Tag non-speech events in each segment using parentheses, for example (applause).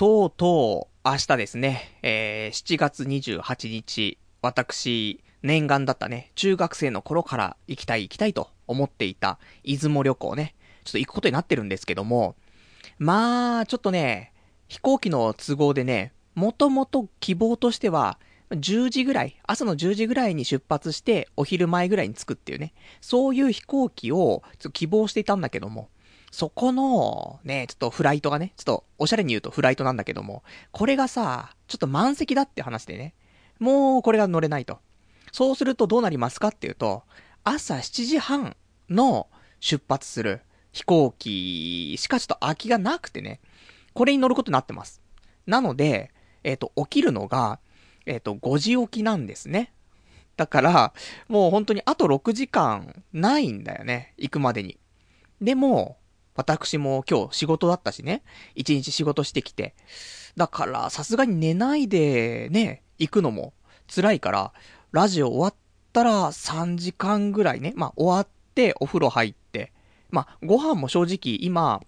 とうとう、明日ですね、えー、7月28日、私、念願だったね、中学生の頃から行きたい行きたいと思っていた、出雲旅行ね、ちょっと行くことになってるんですけども、まあ、ちょっとね、飛行機の都合でね、もともと希望としては、10時ぐらい、朝の10時ぐらいに出発して、お昼前ぐらいに着くっていうね、そういう飛行機を、希望していたんだけども、そこの、ね、ちょっとフライトがね、ちょっとおしゃれに言うとフライトなんだけども、これがさ、ちょっと満席だって話でね、もうこれが乗れないと。そうするとどうなりますかっていうと、朝7時半の出発する飛行機しかちょっと空きがなくてね、これに乗ることになってます。なので、えっ、ー、と、起きるのが、えっ、ー、と、5時起きなんですね。だから、もう本当にあと6時間ないんだよね、行くまでに。でも、私も今日仕事だったしね、一日仕事してきて。だから、さすがに寝ないでね、行くのも辛いから、ラジオ終わったら3時間ぐらいね、まあ終わってお風呂入って、まあご飯も正直今、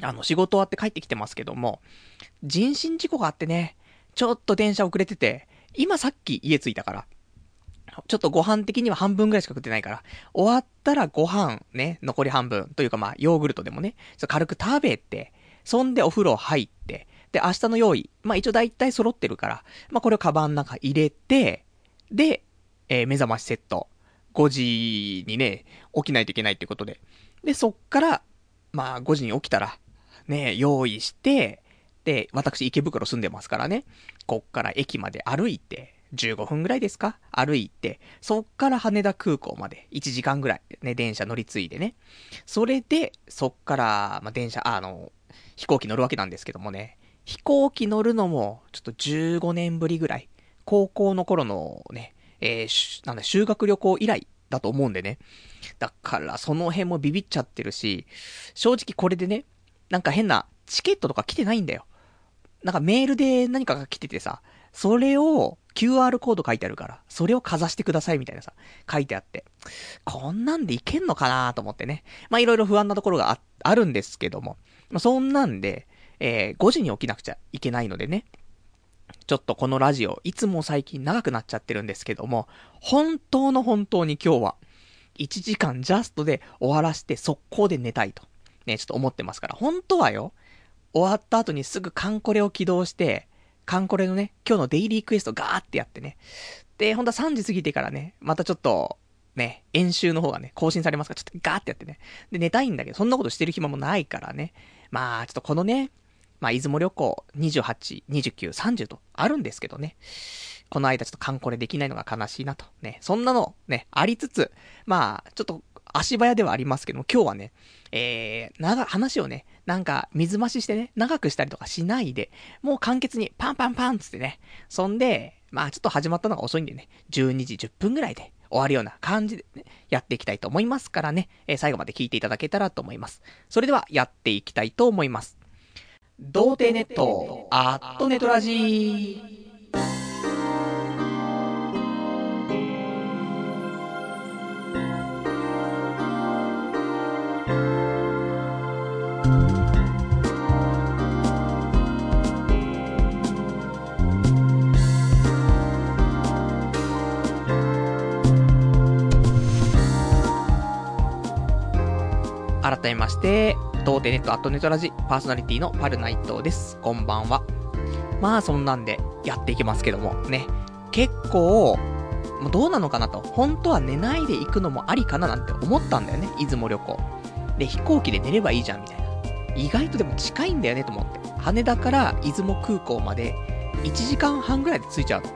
あの仕事終わって帰ってきてますけども、人身事故があってね、ちょっと電車遅れてて、今さっき家着いたから、ちょっとご飯的には半分ぐらいしか食ってないから、終わったらご飯ね、残り半分というかまあ、ヨーグルトでもね、ちょ軽く食べて、そんでお風呂入って、で、明日の用意、まあ一応大体揃ってるから、まあこれをカバンの中入れて、で、えー、目覚ましセット、5時にね、起きないといけないってことで。で、そっから、まあ5時に起きたら、ね、用意して、で、私池袋住んでますからね、こっから駅まで歩いて、15分ぐらいですか？歩いて、そっから羽田空港まで1時間ぐらいね、電車乗り継いでね。それで、そっから、まあ、電車、あの、飛行機乗るわけなんですけどもね。飛行機乗るのも、ちょっと15年ぶりぐらい。高校の頃のね、えー、なんだ、修学旅行以来だと思うんでね。だから、その辺もビビっちゃってるし、正直これでね、なんか変なチケットとか来てないんだよ。なんかメールで何かが来ててさ、それを QR コード書いてあるから、それをかざしてくださいみたいなさ、書いてあって。こんなんでいけんのかなと思ってね。まあいろいろ不安なところがあ、あるんですけども。まあそんなんで、えー、5時に起きなくちゃいけないのでね。ちょっとこのラジオ、いつも最近長くなっちゃってるんですけども、本当の本当に今日は、1時間ジャストで終わらして速攻で寝たいと。ね、ちょっと思ってますから、本当はよ、終わった後にすぐカンコレを起動して、カンコレのね、今日のデイリークエストガーってやってね。で、ほんとは3時過ぎてからね、またちょっと、ね、演習の方がね、更新されますから、ちょっとガーってやってね。で、寝たいんだけど、そんなことしてる暇もないからね。まあ、ちょっとこのね、まあ、出雲旅行28、29、30とあるんですけどね。この間ちょっとカンコレできないのが悲しいなと。ね、そんなのね、ありつつ、まあ、ちょっと足早ではありますけども、今日はね、えー、長、話をね、なんか、水増ししてね、長くしたりとかしないで、もう簡潔にパンパンパンつってね、そんで、まあちょっと始まったのが遅いんでね、12時10分ぐらいで終わるような感じで、ね、やっていきたいと思いますからね、えー、最後まで聞いていただけたらと思います。それでは、やっていきたいと思います。童貞ネット、アットネトラジー。改めまして、童貞ネットアットネットラジパーソナリティのパルナイトです。こんばんは。まあそんなんでやっていきますけども、ね。結構、もうどうなのかなと。本当は寝ないで行くのもありかななんて思ったんだよね、出雲旅行。で、飛行機で寝ればいいじゃん、みたいな。意外とでも近いんだよね、と思って。羽田から出雲空港まで1時間半ぐらいで着いちゃうの。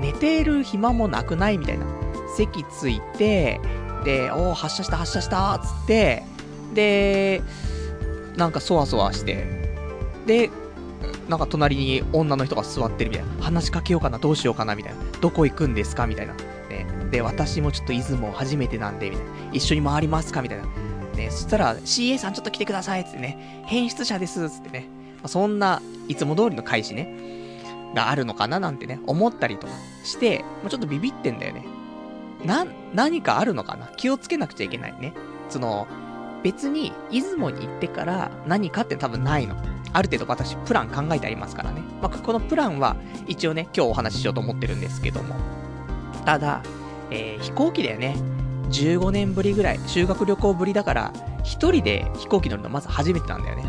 寝てる暇もなくないみたいな。席着いて、で、おー、発車した、発車したつって、で、なんかそわそわして、で、なんか隣に女の人が座ってるみたいな。話しかけようかな、どうしようかな、みたいな。どこ行くんですかみたいな。ね。で、私もちょっと出雲初めてなんで、みたいな。一緒に回りますかみたいな。ね。そしたら、CA さんちょっと来てください、つってね。変質者です、つってね。ま、そんな、いつも通りの開始ね。があるのかななんてね、思ったりとかして、もうちょっとビビってんだよね。な、何かあるのかな気をつけなくちゃいけないね。その、別に、出雲に行ってから何かって多分ないの。ある程度私、プラン考えてありますからね。まあ、このプランは、一応ね、今日お話ししようと思ってるんですけども。ただ、えー、飛行機だよね。15年ぶりぐらい、修学旅行ぶりだから、一人で飛行機乗るのまず初めてなんだよね。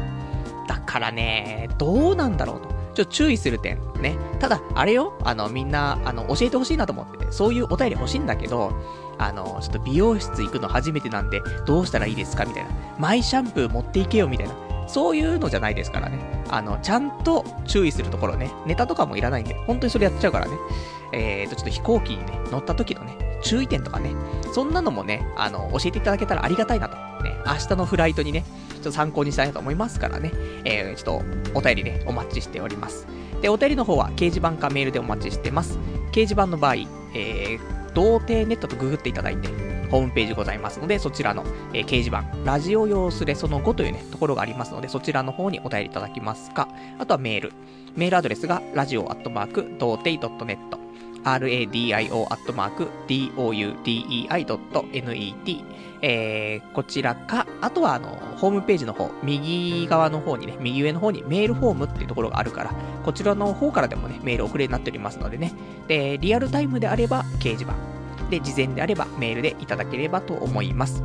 だからね、どうなんだろうと。ちょっと注意する点、ね。ただ、あれよ、あの、みんな、あの、教えてほしいなと思ってて、そういうお便り欲しいんだけど、あの、ちょっと美容室行くの初めてなんで、どうしたらいいですかみたいな。マイシャンプー持っていけよみたいな。そういうのじゃないですからね。あの、ちゃんと注意するところね。ネタとかもいらないんで、本当にそれやっちゃうからね。えーと、ちょっと飛行機にね、乗った時のね、注意点とかね、そんなのもね、あの、教えていただけたらありがたいなと。ね、明日のフライトにね、ちょっと参考にしたいなと思いますからね。えー、ちょっと、お便りね、お待ちしております。で、お便りの方は掲示板かメールでお待ちしてます。掲示板の場合、えー、童貞ネットとググっていただいて、ホームページございますので、そちらの、えー、掲示板、ラジオ用スレその後というね、ところがありますので、そちらの方にお便りいただきますか、あとはメール。メールアドレスが、ラジオアットマーク、童貞 .net、radio.doudei.net、えー、こちらか、あとはあの、ホームページの方、右側の方にね、右上の方にメールフォームっていうところがあるから、こちらの方からでもね、メール送れになっておりますのでね、で、リアルタイムであれば掲示板、で、事前であればメールでいただければと思います。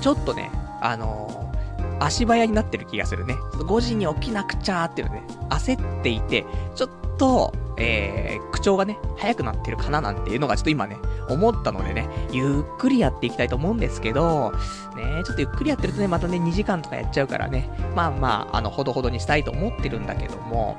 ちょっとね、あのー、足早になってる気がするね。5時に起きなくちゃーっていうのね、焦っていて、ちょっと、えー、口調がね、早くなってるかななんていうのがちょっと今ね、思ったのでね、ゆっくりやっていきたいと思うんですけど、ね、ちょっとゆっくりやってるとね、またね、2時間とかやっちゃうからね、まあまあ、あの、ほどほどにしたいと思ってるんだけども、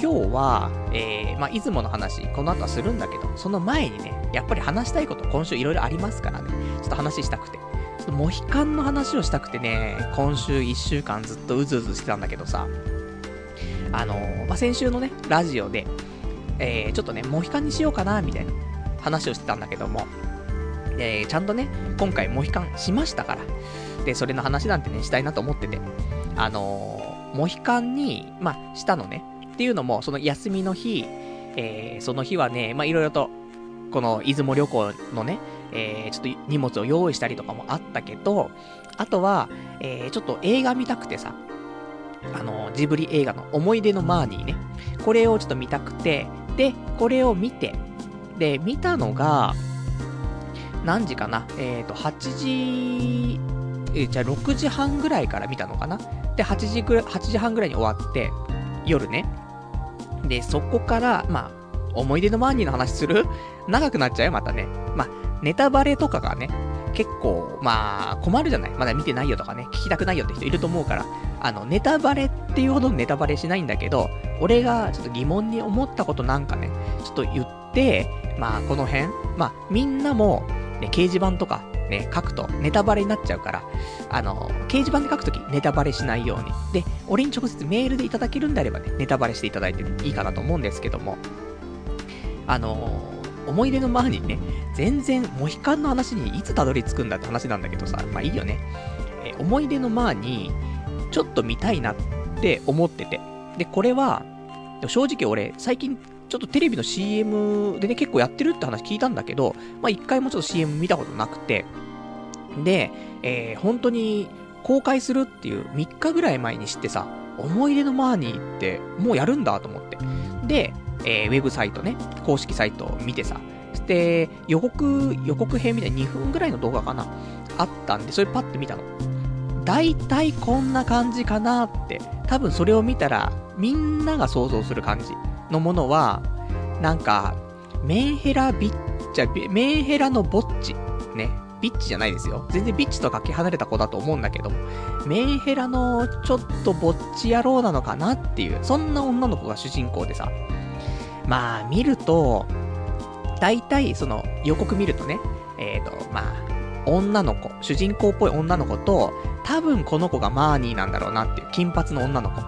今日は、えー、まあ、出雲の話、この後はするんだけど、その前にね、やっぱり話したいこと今週いろいろありますからね、ちょっと話したくて。ちょっとモヒカンの話をしたくてね、今週1週間ずっとうずうずしてたんだけどさ、あの、まあ、先週のね、ラジオで、えー、ちょっとね、モヒカンにしようかな、みたいな話をしてたんだけども、えー、ちゃんとね、今回モヒカンしましたから、で、それの話なんてね、したいなと思ってて、あのー、モヒカンに、まあ、したのね。っていうのも、その休みの日、えー、その日はね、まあ、いろいろと、この出雲旅行のね、えー、ちょっと荷物を用意したりとかもあったけど、あとは、えー、ちょっと映画見たくてさ、あの、ジブリ映画の思い出のマーニーね。これをちょっと見たくて、で、これを見て、で、見たのが、何時かな？えっ、ー、と、8時、えじゃあ6時半ぐらいから見たのかな？で、8時ぐらい、8時半ぐらいに終わって、夜ね。で、そこから、まあ、思い出のマーニーの話する？長くなっちゃうよ、またね。まあ、ネタバレとかがね、結構、まあ、困るじゃない？まだ見てないよとかね、聞きたくないよって人いると思うから、あの、ネタバレっていうほどネタバレしないんだけど、俺がちょっと疑問に思ったことなんかね、ちょっと言って、まあ、この辺、まあ、みんなも、ね、掲示板とか、ね、書くとネタバレになっちゃうから、あの、掲示板で書くときネタバレしないように。で、俺に直接メールでいただけるんであればね、ネタバレしていただいてね、いいかなと思うんですけども、あの思い出の前にね、全然モヒカンの話にいつたどり着くんだって話なんだけどさ、まあいいよね。え思い出の前に、ちょっと見たいなって思ってて。で、これは、正直俺、最近、ちょっとテレビの CM でね、結構やってるって話聞いたんだけど、まあ一回もちょっと CM 見たことなくて、で、えー、本当に公開するっていう3日ぐらい前に知ってさ、思い出のマーニーってもうやるんだと思って。で、えー、ウェブサイトね、公式サイトを見てさ、で、予告、予告編みたいな2分ぐらいの動画かなあったんで、それパッて見たの。大体こんな感じかなって、多分それを見たら、みんなが想像する感じのものは、なんか、メンヘラビッチャ、メンヘラのぼっち。ね。ビッチじゃないですよ。全然ビッチとかけ離れた子だと思うんだけど、メンヘラのちょっとぼっち野郎なのかなっていう、そんな女の子が主人公でさ。まあ、見ると、大体、その、予告見るとね、えっ、ー、と、まあ、女の子、主人公っぽい女の子と、多分この子がマーニーなんだろうなっていう、金髪の女の子。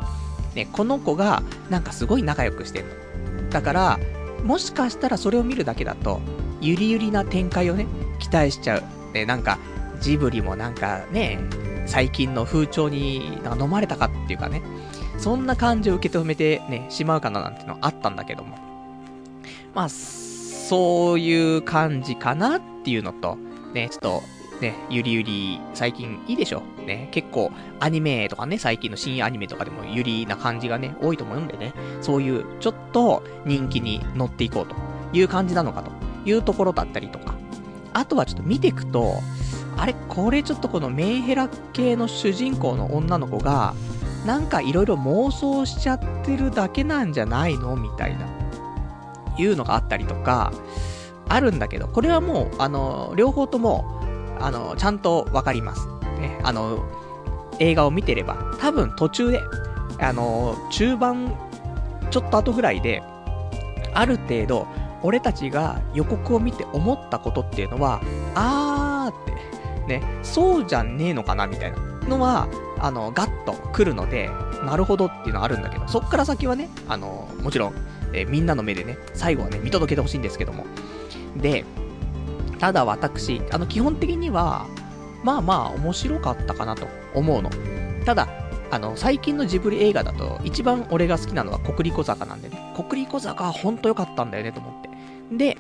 ね、この子が、なんかすごい仲良くしてんの。だから、もしかしたらそれを見るだけだと、ゆりゆりな展開をね、期待しちゃう。で、なんか、ジブリもなんかね、最近の風潮になんか飲まれたかっていうかね、そんな感じを受け止めてね、しまうかななんてのあったんだけども。まあ、そういう感じかなっていうのと、ね、ちょっと、ね、ゆりゆり、最近いいでしょね、結構、アニメとかね、最近の深夜アニメとかでもゆりな感じがね、多いと思うんでね、そういう、ちょっと人気に乗っていこうと。いう感じなのかというところだったりとか、あとはちょっと見ていくと、あれ、これちょっとこのメンヘラ系の主人公の女の子が、なんかいろいろ妄想しちゃってるだけなんじゃないの？みたいな、いうのがあったりとか、あるんだけど、これはもう、あの、両方とも、あの、ちゃんとわかります。ね、あの、映画を見てれば、多分途中で、あの、中盤、ちょっと後ぐらいで、ある程度、俺たちが予告を見て思ったことっていうのは、あーって、ね、そうじゃねえのかなみたいなのは、あの、ガッと来るので、なるほどっていうのはあるんだけど、そっから先はね、あの、もちろん、えー、みんなの目でね、最後はね、見届けてほしいんですけども。で、ただ私、あの、基本的には、まあまあ面白かったかなと思うの。ただ、あの、最近のジブリ映画だと、一番俺が好きなのは国立小坂なんでね。国立小坂はほんと良かったんだよねと思って。で、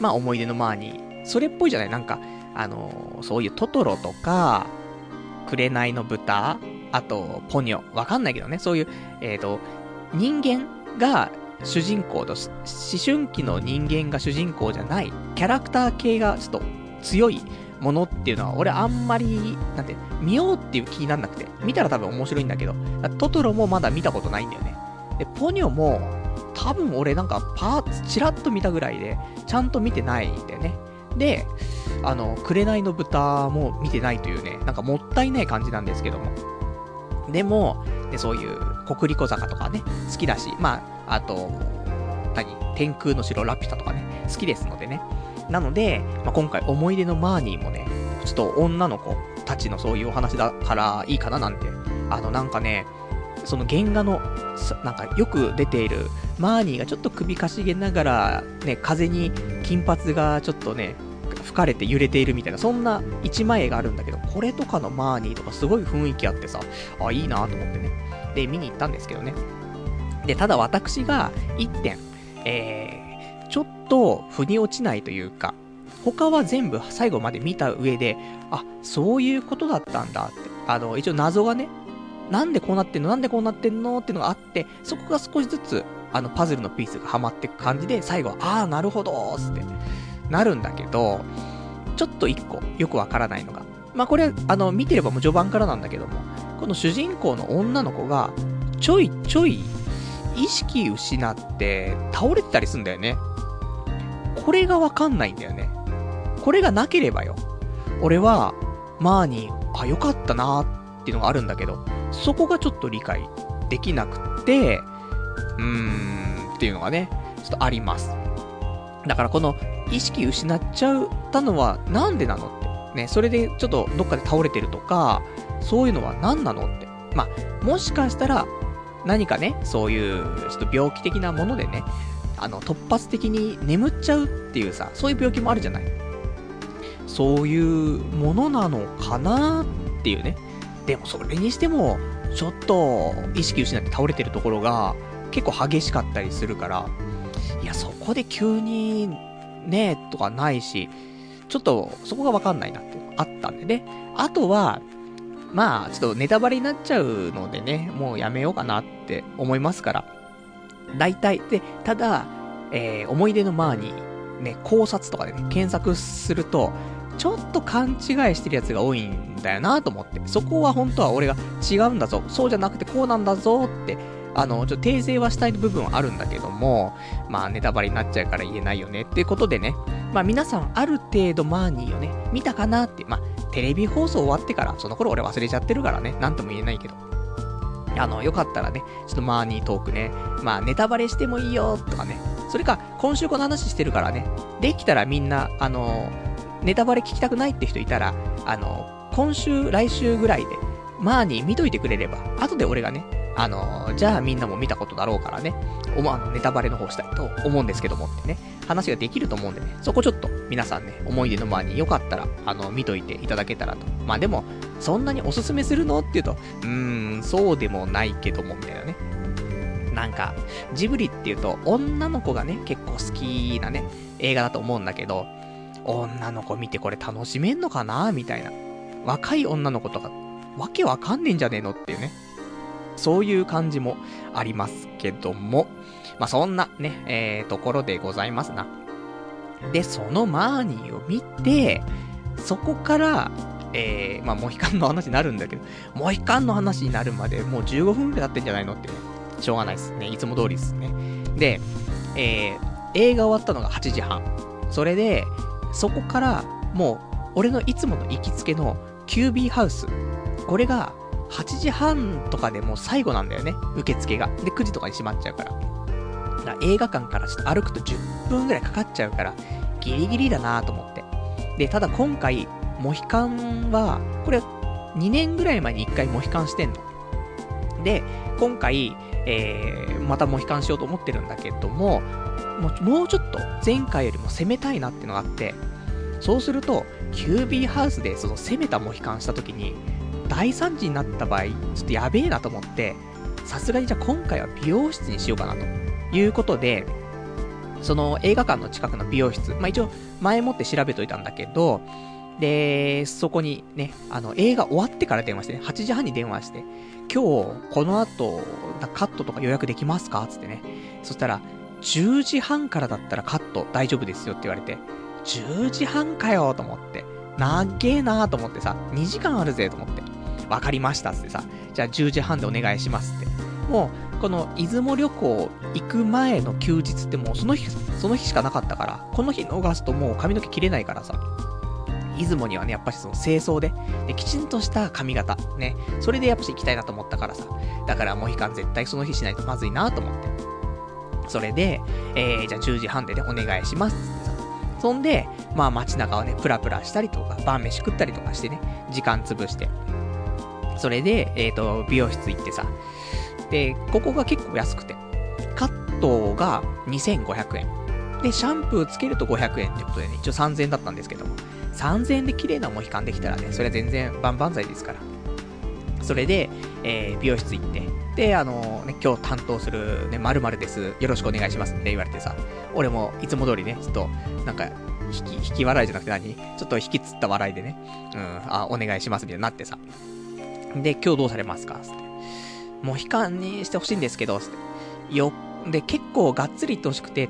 まあ思い出の前に、それっぽいじゃない？なんか、あのそういうトトロとか、紅の豚、あと、ポニョ、わかんないけどね、そういう、えっ、ー、と、人間が主人公と、思春期の人間が主人公じゃない、キャラクター系がちょっと強いものっていうのは、俺あんまり、なんて、見ようっていう気になんなくて、見たら多分面白いんだけど、トトロもまだ見たことないんだよね。で、ポニョも、多分俺なんかパーツチラッと見たぐらいで、ちゃんと見てないんだよね。で、あの、紅の豚も見てないというね、なんかもったいない感じなんですけども。でも、でそういう国立小坂とかね、好きだし、まあ、あと、何天空の城ラピュタとかね、好きですのでね。なので、まあ、今回思い出のマーニーもね、ちょっと女の子たちのそういうお話だからいいかななんて。あのなんかね、その原画の、なんかよく出ているマーニーがちょっと首かしげながら、ね、風に金髪がちょっとね、吹かれて揺れているみたいな、そんな一枚絵があるんだけど、これとかのマーニーとかすごい雰囲気あってさ、あ、いいなと思ってね。で、見に行ったんですけどね。で、ただ私が一点、えー、ちょっと腑に落ちないというか、他は全部最後まで見た上で、あ、そういうことだったんだって。あの、一応謎がね、なんでこうなってんの？なんでこうなってんの？っていうのがあって、そこが少しずつ、あの、パズルのピースがはまっていく感じで、最後は、ああ、なるほどーって、なるんだけど、ちょっと一個、よくわからないのが。まあ、これ、あの、見てればもう序盤からなんだけども、この主人公の女の子が、ちょいちょい、意識失って倒れてたりすんだよね。これがわかんないんだよね。これがなければよ。俺は、マーに、あ、よかったなーっていうのがあるんだけど、そこがちょっと理解できなくて、うーん、っていうのがね、ちょっとあります。だからこの、意識失っちゃったのはなんでなのって。ね、それでちょっとどっかで倒れてるとか、そういうのは何なのって。まあ、もしかしたら、何かね、そういう、ちょっと病気的なものでね、あの、突発的に眠っちゃうっていうさ、そういう病気もあるじゃない。そういうものなのかなっていうね。でもそれにしても、ちょっと意識失って倒れてるところが結構激しかったりするから、いや、そこで急にねえとかないし、ちょっとそこがわかんないなってあったんでね。あとは、まあ、ちょっとネタバレになっちゃうのでね、もうやめようかなって思いますから。大体、で、ただ、えー、思い出のマーに、ね、考察とかでね、検索すると、ちょっと勘違いしてるやつが多いんだよなと思って。そこは本当は俺が違うんだぞ。そうじゃなくてこうなんだぞって、あの、ちょっと訂正はしたい部分はあるんだけども、まあネタバレになっちゃうから言えないよね。っていうことでね、まあ皆さんある程度マーニーをね、見たかなって、まあテレビ放送終わってから、その頃俺忘れちゃってるからね、なんとも言えないけど。あの、よかったらね、ちょっとマーニートークね、まあネタバレしてもいいよとかね、それか今週この話してるからね、できたらみんな、あのネタバレ聞きたくないって人いたら、あの、今週、来週ぐらいで、マーニー見といてくれれば、後で俺がね、あの、じゃあみんなも見たことだろうからね、おま、あの、ネタバレの方したいと思うんですけどもってね、話ができると思うんでね、そこちょっと皆さんね、思い出のマーニーよかったら、あの、見といていただけたらと。まあでも、そんなにおすすめするのって言うと、うーん、そうでもないけども、みたいなね。なんか、ジブリっていうと、女の子がね、結構好きなね、映画だと思うんだけど、女の子見てこれ楽しめんのかなみたいな。若い女の子とか、わけわかんねえんじゃねえのっていうね。そういう感じもありますけども。まあ、そんなね、えー、ところでございますな。で、そのマーニーを見て、そこから、えー、まあ、モヒカンの話になるんだけど、モヒカンの話になるまでもう15分くらい経ってんじゃないのってね。しょうがないっすね。いつも通りっすね。で、えー、映画終わったのが8時半。それで、そこから、もう、俺のいつもの行きつけのキュービーハウス。これが、8時半とかでもう最後なんだよね。受付が。で、9時とかに閉まっちゃうから。だから映画館からちょっと歩くと10分ぐらいかかっちゃうから、ギリギリだなと思って。で、ただ今回、モヒカンは、これ、2年ぐらい前に1回モヒカンしてんの。で、今回、えー、またモヒカンしようと思ってるんだけども、もうちょっと前回よりも攻めたいなっていうのがあって、そうすると、キュービーハウスでその攻めたモヒカンした時に、大惨事になった場合、ちょっとやべえなと思って、さすがにじゃあ今回は美容室にしようかなと。いうことで、その映画館の近くの美容室、まあ一応前もって調べといたんだけど、で、そこにね、あの映画終わってから電話してね、8時半に電話して、今日この後、カットとか予約できますか？つってね。そしたら、10時半からだったらカット大丈夫ですよって言われて、10時半かよと思って、なげえなーと思ってさ、2時間あるぜと思って、わかりましたってさ、じゃあ10時半でお願いしますって。もう、この出雲旅行行く前の休日ってもうその日、その日しかなかったから、この日逃すともう髪の毛切れないからさ、出雲にはね、やっぱしその清掃で、で、きちんとした髪型、ね、それでやっぱし行きたいなと思ったからさ、だからモヒカン絶対その日しないとまずいなと思って。それで、えー、じゃあ10時半でね、お願いしますってさ。そんで、まあ街中をね、プラプラしたりとか、晩飯食ったりとかしてね、時間潰して。それで、えっ、ー、と、美容室行ってさ。で、ここが結構安くて。カットが2500円。で、シャンプーつけると500円ってことでね、一応3000円だったんですけども。3000円で綺麗なモヒカンできたらね、それは全然万々歳ですから。それで、えー、美容室行って、で、あのー、ね、今日担当するね、〇〇です。よろしくお願いしますって言われてさ、俺もいつも通りね、ちょっと、なんか、引き、引き笑いじゃなくて何？ちょっと引きつった笑いでね、うん、あ、お願いしますみたいになってさ。で、今日どうされますか？つって。モヒカンにしてほしいんですけど、つって。よ、で、結構がっつりいってほしくて、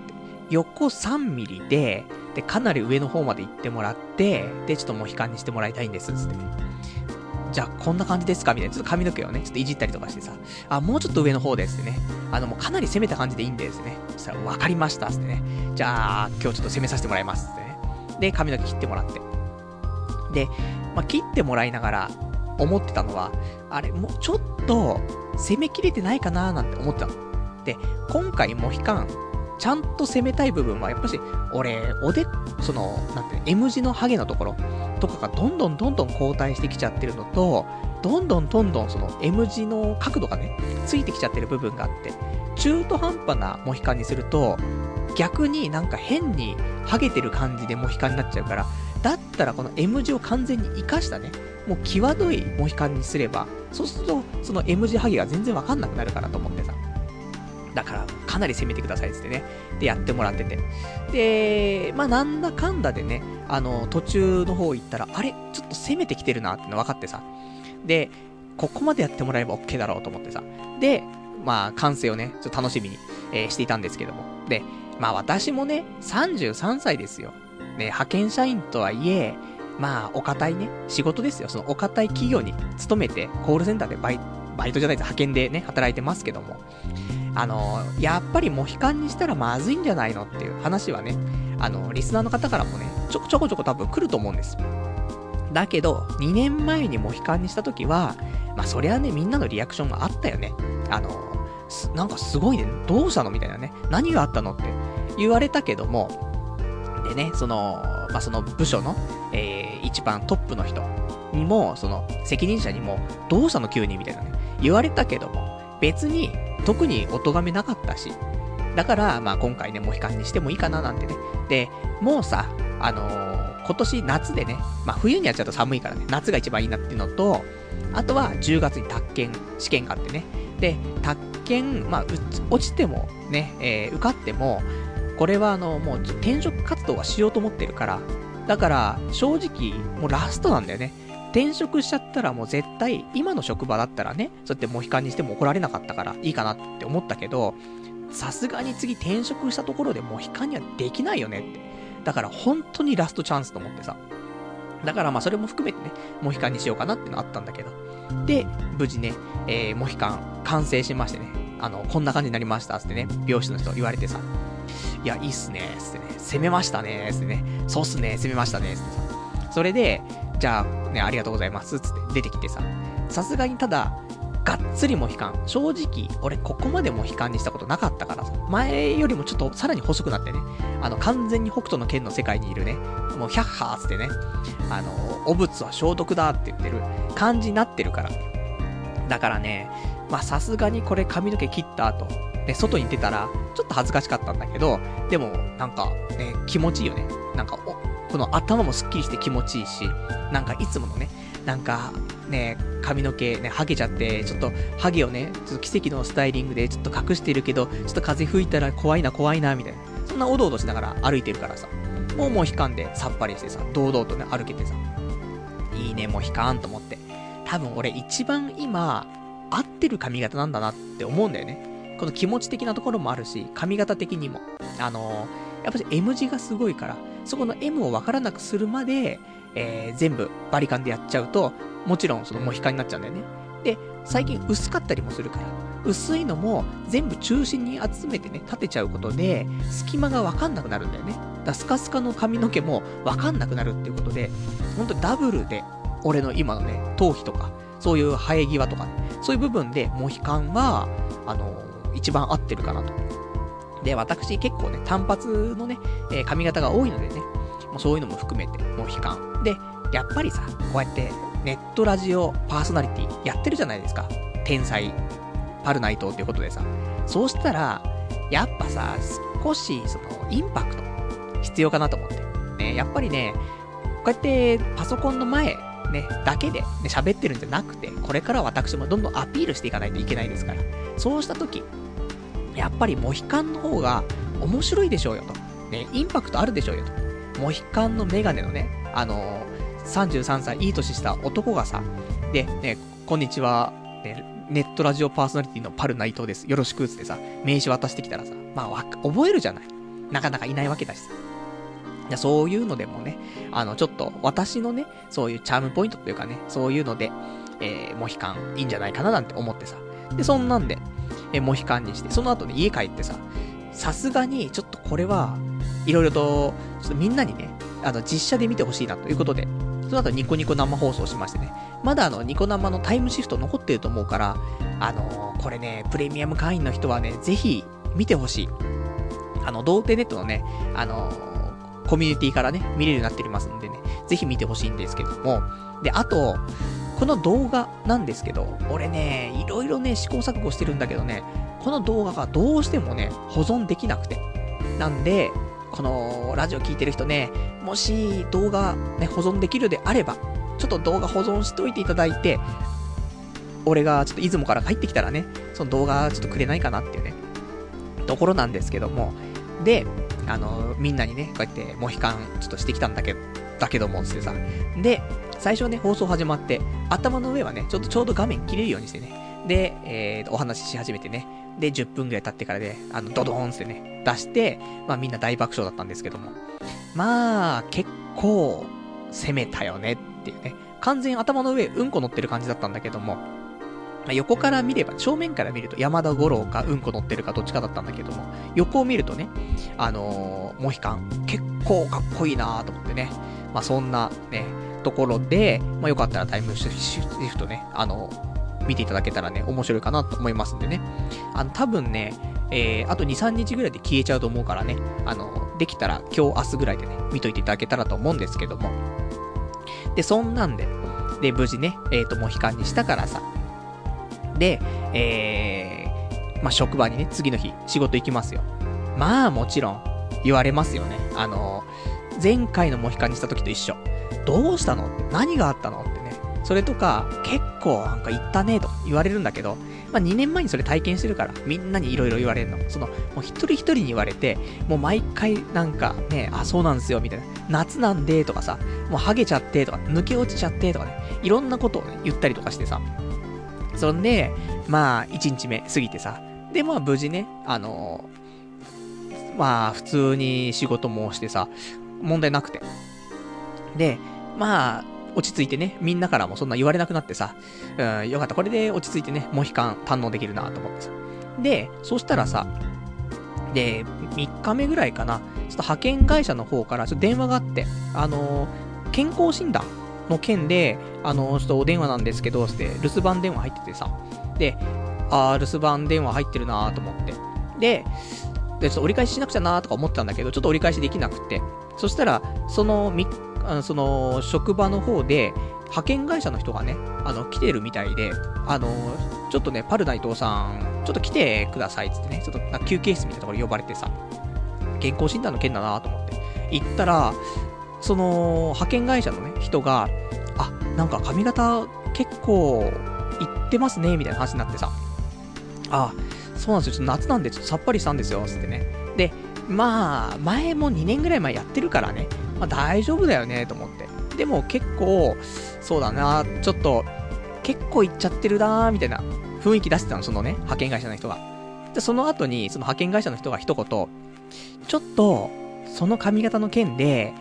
横3ミリで、で、かなり上の方まで行ってもらって、で、ちょっとモヒカンにしてもらいたいんです、つって。じゃあこんな感じですか？みたいな、ちょっと髪の毛をね、ちょっといじったりとかしてさ、あ、もうちょっと上の方ですってね、あの、もうかなり攻めた感じでいいんですね。そしたら、わかりました、つってね。じゃあ、今日ちょっと攻めさせてもらいます、ってね。で、髪の毛切ってもらって。で、まあ、切ってもらいながら、思ってたのは、あれ、もうちょっと、攻めきれてないかなーなんて思ってたの。で、今回モヒカン、ちゃんと攻めたい部分は、やっぱし、俺、おで、その、なんて、M 字のハゲのところ、とかがどんどんどんどん後退してきちゃってるのと、どんどんどんどんその M 字の角度がね、ついてきちゃってる部分があって、中途半端なモヒカンにすると、逆になんか変にハゲてる感じでモヒカンになっちゃうから、だったらこの M 字を完全に活かしたね、もう際どいモヒカンにすれば、そうするとその M 字ハゲが全然わかんなくなるからと思ってさ。だから、かなり攻めてくださいってね。で、やってもらってて。で、まあ、なんだかんだでね、あの、途中の方行ったら、あれ？ちょっと攻めてきてるなっての分かってさ。で、ここまでやってもらえば OK だろうと思ってさ。で、まあ、完成をね、ちょっと楽しみに、えー、していたんですけども。で、まあ私もね、33歳ですよ。ね、派遣社員とはいえ、まあ、お堅いね、仕事ですよ。そのお堅い企業に勤めて、コールセンターでバイバイトじゃないです、派遣でね、働いてますけども。あの、やっぱりモヒカンにしたらまずいんじゃないのっていう話はね、あの、リスナーの方からもね、ちょこちょこちょこ多分来ると思うんです。だけど、2年前にモヒカンにした時は、まあそりゃね、みんなのリアクションがあったよね。あの、なんかすごいね、どうしたのみたいなね、何があったのって言われたけども、でね、その、まあその部署の、えー、一番トップの人にも、その責任者にも、どうしたの急にみたいなね、言われたけども、別に特にお咎めなかったし、だから、まあ今回ね、モヒカンにしてもいいかななんてね。で、もうさ、あのー、今年夏でね、まあ冬にやっちゃうと寒いからね、夏が一番いいなっていうのと、あとは10月に宅建試験があってね。で、宅建、まあ、落ちてもね、えー、受かっても、これはあの、もう転職活動はしようと思ってるから、だから、正直、もうラストなんだよね。転職しちゃったらもう絶対、今の職場だったらね、そうやってモヒカンにしても怒られなかったからいいかなって思ったけど、さすがに次転職したところでモヒカンにはできないよねって。だから本当にラストチャンスと思ってさ。だからまあそれも含めてね、モヒカンにしようかなってのあったんだけど。で、無事ね、えー、モヒカン完成しましてね、あの、こんな感じになりました、ってね、美容師の人言われてさ、いや、いいっすね、つってね、攻めましたね、つってね、そうっすね、攻めましたね、つってさ。それで、じゃあ、ね、ありがとうございます、つって出てきてさ、さすがにただ、がっつりモヒカン。正直、俺ここまでモヒカンにしたことなかったからさ、前よりもちょっとさらに細くなってね、あの、完全に北斗の剣の世界にいるね、もう、ヒャッハーつってね、あの、お仏は消毒だって言ってる感じになってるから。だからね、まあさすがにこれ髪の毛切った後、ね、外に出たら、ちょっと恥ずかしかったんだけど、でも、なんか、ね、気持ちいいよね。なんか、お、この頭もスッキリして気持ちいいし、なんかいつものね、なんか、ね、髪の毛ね、ハゲちゃって、ちょっと、ハゲをね、ちょっと奇跡のスタイリングでちょっと隠してるけど、ちょっと風吹いたら怖いな怖いな、みたいな。そんなおどおどしながら歩いてるからさ。もうもう悲観でさっぱりしてさ、堂々とね、歩けてさ。いいね、もう悲観と思って。多分俺一番今、合ってる髪型なんだなって思うんだよね。この気持ち的なところもあるし、髪型的にも。あのー、やっぱり M 字がすごいから、そこの M をわからなくするまで、えー、全部バリカンでやっちゃうと、もちろんそのモヒカンになっちゃうんだよね。で、最近薄かったりもするから、薄いのも全部中心に集めてね、立てちゃうことで、隙間がわかんなくなるんだよね。だスカスカの髪の毛もわかんなくなるっていうことで、ほんとダブルで、俺の今のね、頭皮とか、そういう生え際とかね、そういう部分でモヒカンは、あの、一番合ってるかなと。で、私結構ね、単発のね、えー、髪型が多いのでね、もうそういうのも含めて、モヒカン。で、やっぱりさ、こうやって、ネットラジオパーソナリティやってるじゃないですか。天才、パルナイトっていうことでさ。そうしたら、やっぱさ、少し、その、インパクト、必要かなと思って。ね、やっぱりね、こうやって、パソコンの前、ね、だけで、ね、喋ってるんじゃなくて、これから私もどんどんアピールしていかないといけないですから。そうしたとき、やっぱりモヒカンの方が面白いでしょうよと。ね、インパクトあるでしょうよと。モヒカンのメガネのね、あのー、33歳、いい年した男がさ、で、ね、こんにちは、ね、ネットラジオパーソナリティのパル内藤です。よろしくつってさ、名刺渡してきたらさ、まあ、覚えるじゃない。なかなかいないわけだしさ。いやそういうのでもね、あの、ちょっと、私のね、そういうチャームポイントというかね、そういうので、えー、モヒカンいいんじゃないかななんて思ってさ。で、そんなんで、えー、モヒカンにして、その後ね、家帰ってさ、さすがに、ちょっとこれは、いろいろと、ちょっとみんなにね、あの、実写で見てほしいなということで、その後ニコニコ生放送しましてね、まだあの、ニコ生のタイムシフト残ってると思うから、あのー、これね、プレミアム会員の人はね、ぜひ、見てほしい。あの、童貞ネットのね、あのー、コミュニティからね、見れるようになっておりますんでね、ぜひ見てほしいんですけども、で、あと、この動画なんですけど、俺ね、いろいろね、試行錯誤してるんだけどね、この動画がどうしてもね、保存できなくて。なんで、このラジオ聞いてる人ね、もし動画ね、保存できるであれば、ちょっと動画保存しといていただいて、俺がちょっと出雲から帰ってきたらね、その動画ちょっとくれないかなっていうね、ところなんですけども、で、あの、みんなにね、こうやってモヒカンちょっとしてきたんだけど、だけども、つってさ。で、最初ね、放送始まって、頭の上はね、ちょっとちょうど画面切れるようにしてね、で、えー、お話しし始めてね、で、10分ぐらい経ってからで、あの、ドドーンってね、出して、まあみんな大爆笑だったんですけども。まあ、結構、攻めたよねっていうね。完全頭の上、うんこ乗ってる感じだったんだけども、まあ、横から見れば、正面から見ると山田五郎かうんこ乗ってるかどっちかだったんだけども、横を見るとね、あのー、モヒカン、結構かっこいいなと思ってね。まあそんなね、ところで、まあよかったらタイムシフトね、あの見ていただけたらね、面白いかなと思いますんでね。あの、多分ね、えー、あと2、3日ぐらいで消えちゃうと思うからね、あの、できたら今日明日ぐらいでね、見といていただけたらと思うんですけども。で、そんなんで、で、無事ね、えっ、ー、と、もう悲観にしたからさ。で、えー、まあ、職場にね、次の日、仕事行きますよ。まあ、もちろん、言われますよね。あの、前回のモヒカンにした時と一緒。どうしたの？何があったの？ってね。それとか、結構なんか言ったねと言われるんだけど、まあ、2年前にそれ体験してるから、みんなに色々言われるの。その、もう一人一人に言われて、もう毎回なんかね、あ、そうなんですよ、みたいな。夏なんで、とかさ、もうハゲちゃって、とか、抜け落ちちゃって、とかね、いろんなことをね、言ったりとかしてさ。そんで、まあ、1日目過ぎてさ。で、まあ、無事ね、あのー、まあ、普通に仕事もしてさ、問題なくて。で、まあ、落ち着いてね、みんなからもそんな言われなくなってさ、うん、よかった。これで落ち着いてね、モヒカン堪能できるなと思ってさ。で、そしたらさ、で、3日目ぐらいかな、ちょっと派遣会社の方からちょっと電話があって、あのー、健康診断の件で、あのー、ちょっとお電話なんですけど、って、留守番電話入っててさ、で、あー、留守番電話入ってるなーと思って。で、で、ちょっと折り返ししなくちゃなーとか思ってたんだけど、ちょっと折り返しできなくて、そしたら、その3あのその、職場の方で、派遣会社の人がね、あの、来てるみたいで、あの、ちょっとね、パル内藤さん、ちょっと来てくださいっつってね、ちょっと休憩室みたいなところに呼ばれてさ、健康診断の件だなと思って、行ったら、その、派遣会社のね、人が、あ、なんか髪型結構、いってますね、みたいな話になってさ、あ、そうなんですよ、ちょっと夏なんでちょっとさっぱりしたんですよ、つってね。で、まあ、前も2年ぐらい前やってるからね、まあ大丈夫だよね、と思って。でも結構、そうだな、ちょっと、結構行っちゃってるなみたいな雰囲気出してたの、そのね、派遣会社の人が。で、その後に、その派遣会社の人が一言、ちょっと、その髪型の件で、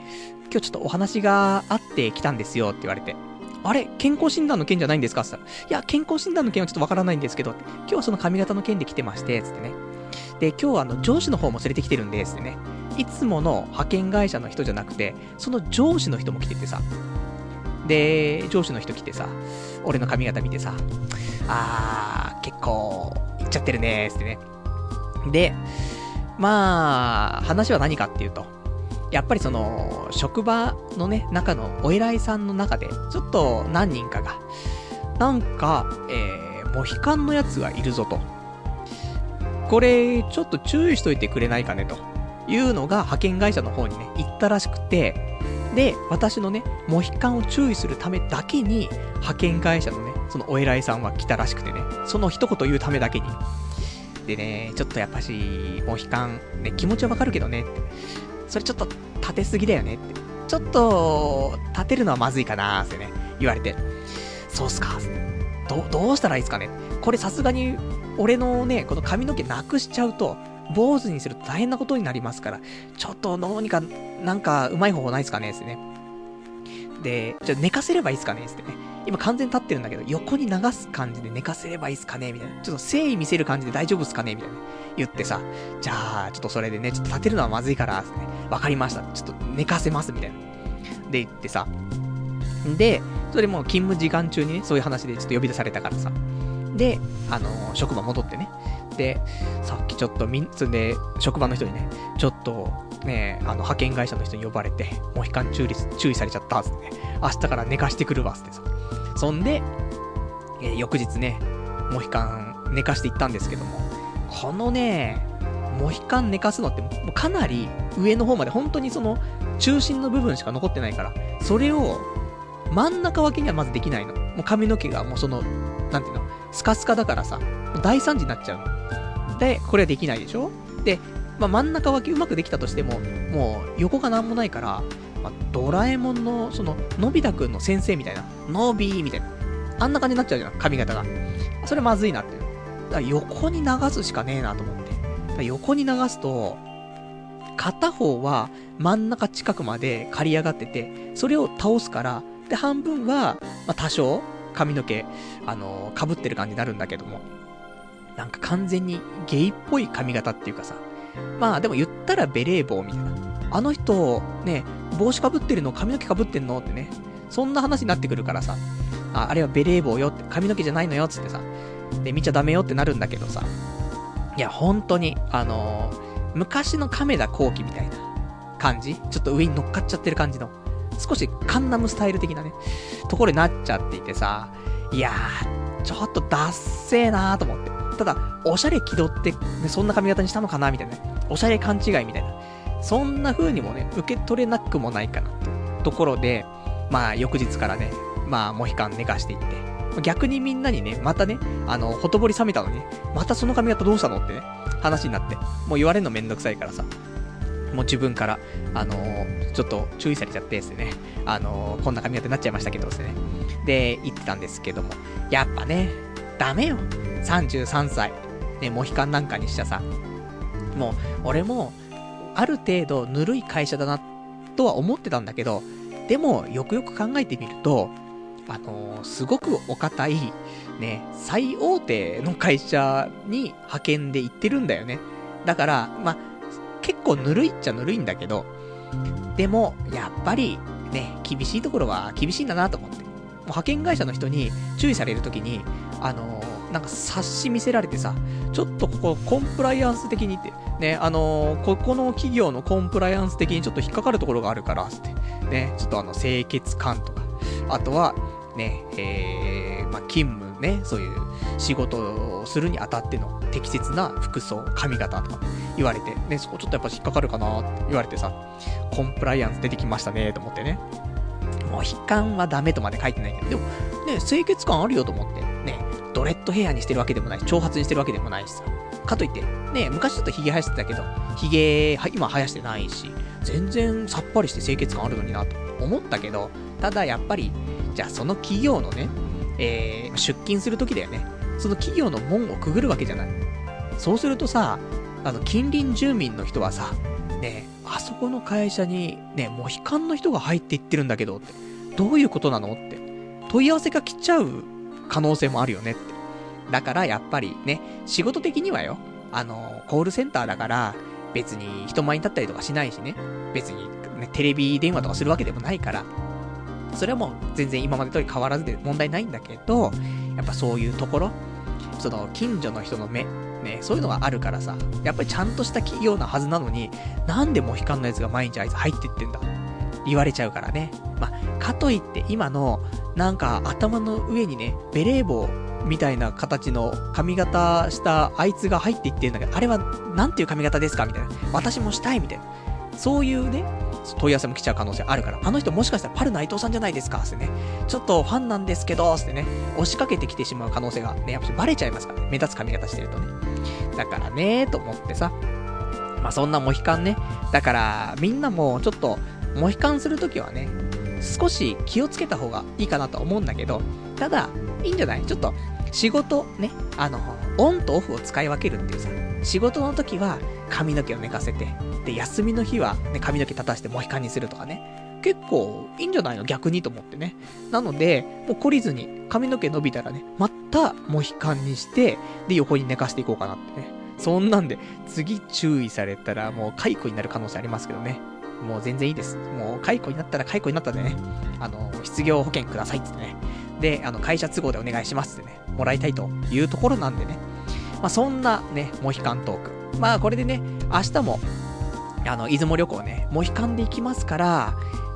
今日ちょっとお話があってきたんですよって言われて。あれ健康診断の件じゃないんですか？って言ったら、いや、健康診断の件はちょっとわからないんですけど、今日はその髪型の件で来てまして、つってね。で、今日はあの、上司の方も連れてきてるんで、つってね。いつもの派遣会社の人じゃなくて、その上司の人も来ててさ。で、上司の人来てさ、俺の髪型見てさ、あー、結構、いっちゃってるねーってね。で、まあ、話は何かっていうと、やっぱりその、職場のね、中のお偉いさんの中で、ちょっと何人かが、なんか、えー、モヒカンのやつがいるぞと。これ、ちょっと注意しといてくれないかねと。いうのが派遣会社の方にね、行ったらしくて、で、私のね、モヒカンを注意するためだけに、派遣会社のね、そのお偉いさんは来たらしくてね、その一言言うためだけに。でね、ちょっとやっぱし、モヒカン、ね、気持ちはわかるけどね、それちょっと立てすぎだよね、って。ちょっと、立てるのはまずいかなーってね、言われて。そうっすか、ど、どうしたらいいっすかね。これさすがに、俺のね、この髪の毛なくしちゃうと、坊主にすると大変なことになりますから、ちょっとどうにか、なんか、うまい方法ないですかねってね。で、じゃあ寝かせればいいっすかねってね。今完全に立ってるんだけど、横に流す感じで寝かせればいいっすかね？みたいな。ちょっと誠意見せる感じで大丈夫っすかね？みたいな。言ってさ、じゃあ、ちょっとそれでね、ちょっと立てるのはまずいから、ね、わかりました。ちょっと寝かせます、みたいな。で、言ってさ。で、それも勤務時間中にね、そういう話でちょっと呼び出されたからさ。で、あのー、職場戻ってね。で、さっきちょっとみ、つんで、職場の人にね、ちょっと、ね、あの、派遣会社の人に呼ばれて、モヒカン注意注意されちゃったっつって、明日から寝かしてくるわつってさ。そんで、えー、翌日ね、モヒカン寝かしていったんですけども、このね、モヒカン寝かすのってもうかなり上の方まで本当にその中心の部分しか残ってないから、それを真ん中分けにはまずできないの。もう髪の毛がもうその、なんていうの、スカスカだからさ、大惨事になっちゃうの。で、これはできないでしょ？で、まあ、真ん中脇うまくできたとしても、もう横がなんもないから、まあ、ドラえもんの、その、のび太くんの先生みたいな、のびーみたいな、あんな感じになっちゃうじゃん、髪型が。それまずいなって。だから横に流すしかねえなと思って。だから横に流すと、片方は真ん中近くまで刈り上がってて、それを倒すから、で、半分は、まあ、多少、髪の毛、あのー、被ってる感じになるんだけども、なんか完全にゲイっぽい髪型っていうかさ。まあでも言ったらベレー帽みたいな。あの人、ね、帽子かぶってるの髪の毛かぶってんのってね。そんな話になってくるからさ。あ、あれはベレー帽よって、髪の毛じゃないのよっつってさ。で、見ちゃダメよってなるんだけどさ。いや、本当に、あのー、昔の亀田光輝みたいな感じ？ちょっと上に乗っかっちゃってる感じの。少しカンナムスタイル的なね、ところになっちゃっていてさ。いやー、ちょっとダッセーなーと思って。ただ、おしゃれ気取って、ね、そんな髪型にしたのかなみたいな。おしゃれ勘違いみたいな。そんな風にもね、受け取れなくもないかなってところで、まあ、翌日からね、まあ、モヒカン寝かしていって。逆にみんなにね、またね、あの、ほとぼり冷めたのに、またその髪型どうしたのってね、話になって、もう言われるのめんどくさいからさ、もう自分から、あのー、ちょっと注意されちゃってですね、あのー、こんな髪型になっちゃいましたけどですね。で、言ってたんですけども、やっぱね、ダメよ。33歳。ね、モヒカンなんかにしちゃさ。もう、俺も、ある程度ぬるい会社だな、とは思ってたんだけど、でも、よくよく考えてみると、あのー、すごくお堅い、ね、最大手の会社に派遣で行ってるんだよね。だから、まあ、結構ぬるいっちゃぬるいんだけど、でも、やっぱり、ね、厳しいところは厳しいんだなと思って。もう派遣会社の人に注意されるときに、あのー、なんか冊子見せられてさ、ちょっとここコンプライアンス的にって、ね、あのー、ここの企業のコンプライアンス的にちょっと引っかかるところがあるから、つって、ね、ちょっとあの、清潔感とか、あとは、ね、えー、まあ、勤務ね、そういう仕事をするにあたっての適切な服装、髪型とか言われて、ね、そこちょっとやっぱ引っかかるかなって言われてさ、コンプライアンス出てきましたね、と思ってね。もう悲観はダメとまで書いてないけど、でも、ね、清潔感あるよと思って、ね、ドレッドヘアにしてるわけでもないし、長髪にしてるわけでもないしさ。かといって、ね、昔ちょっと髭生やしてたけど、髭、今生やしてないし、全然さっぱりして清潔感あるのになと思ったけど、ただやっぱり、じゃあその企業のね、えー、出勤するときだよね。その企業の門をくぐるわけじゃない。そうするとさ、あの、近隣住民の人はさ、ねあそこの会社に、ね、モヒカンの人が入っていってるんだけどって、どういうことなのって、問い合わせが来ちゃう可能性もあるよねって。だからやっぱりね、仕事的にはよ、あの、コールセンターだから、別に人前に立ったりとかしないしね、別に、ね、テレビ電話とかするわけでもないから、それはもう全然今まで通り変わらずで問題ないんだけど、やっぱそういうところ、その近所の人の目、ね、そういうのがあるからさ、やっぱりちゃんとした企業なはずなのに、なんでモヒカンのやつが毎日あいつ入ってってんだ言われちゃうからね。まあ、かといって今の、なんか頭の上にね、ベレー帽みたいな形の髪型したあいつが入っていってるんだけど、あれはなんていう髪型ですか？みたいな。私もしたいみたいな。そういうね、問い合わせも来ちゃう可能性あるから、あの人もしかしたらパル内藤さんじゃないですか？ってね、ちょっとファンなんですけど、ってね、押しかけてきてしまう可能性がね、やっぱバレちゃいますからね、目立つ髪型してるとね。だからね、と思ってさ、まあそんなモヒカンね、だからみんなもちょっと、モヒカンするときはね、少し気をつけた方がいいかなと思うんだけど、ただ、いいんじゃない？ちょっと、仕事ね、あの、オンとオフを使い分けるっていうさ、仕事の時は髪の毛を寝かせて、で、休みの日は、ね、髪の毛立たしてモヒカンにするとかね。結構いいんじゃないの？逆にと思ってね。なので、もう懲りずに髪の毛伸びたらね、またモヒカンにして、で、横に寝かしていこうかなってね。そんなんで、次注意されたらもう解雇になる可能性ありますけどね。もう全然いいです。もう解雇になったら解雇になったでね、あの、失業保険くださいってね。で、あの、会社都合でお願いしますってね、もらいたいというところなんでね。まあ、そんなね、モヒカントーク。まあ、これでね、明日も、あの、出雲旅行ね、モヒカンで行きますから、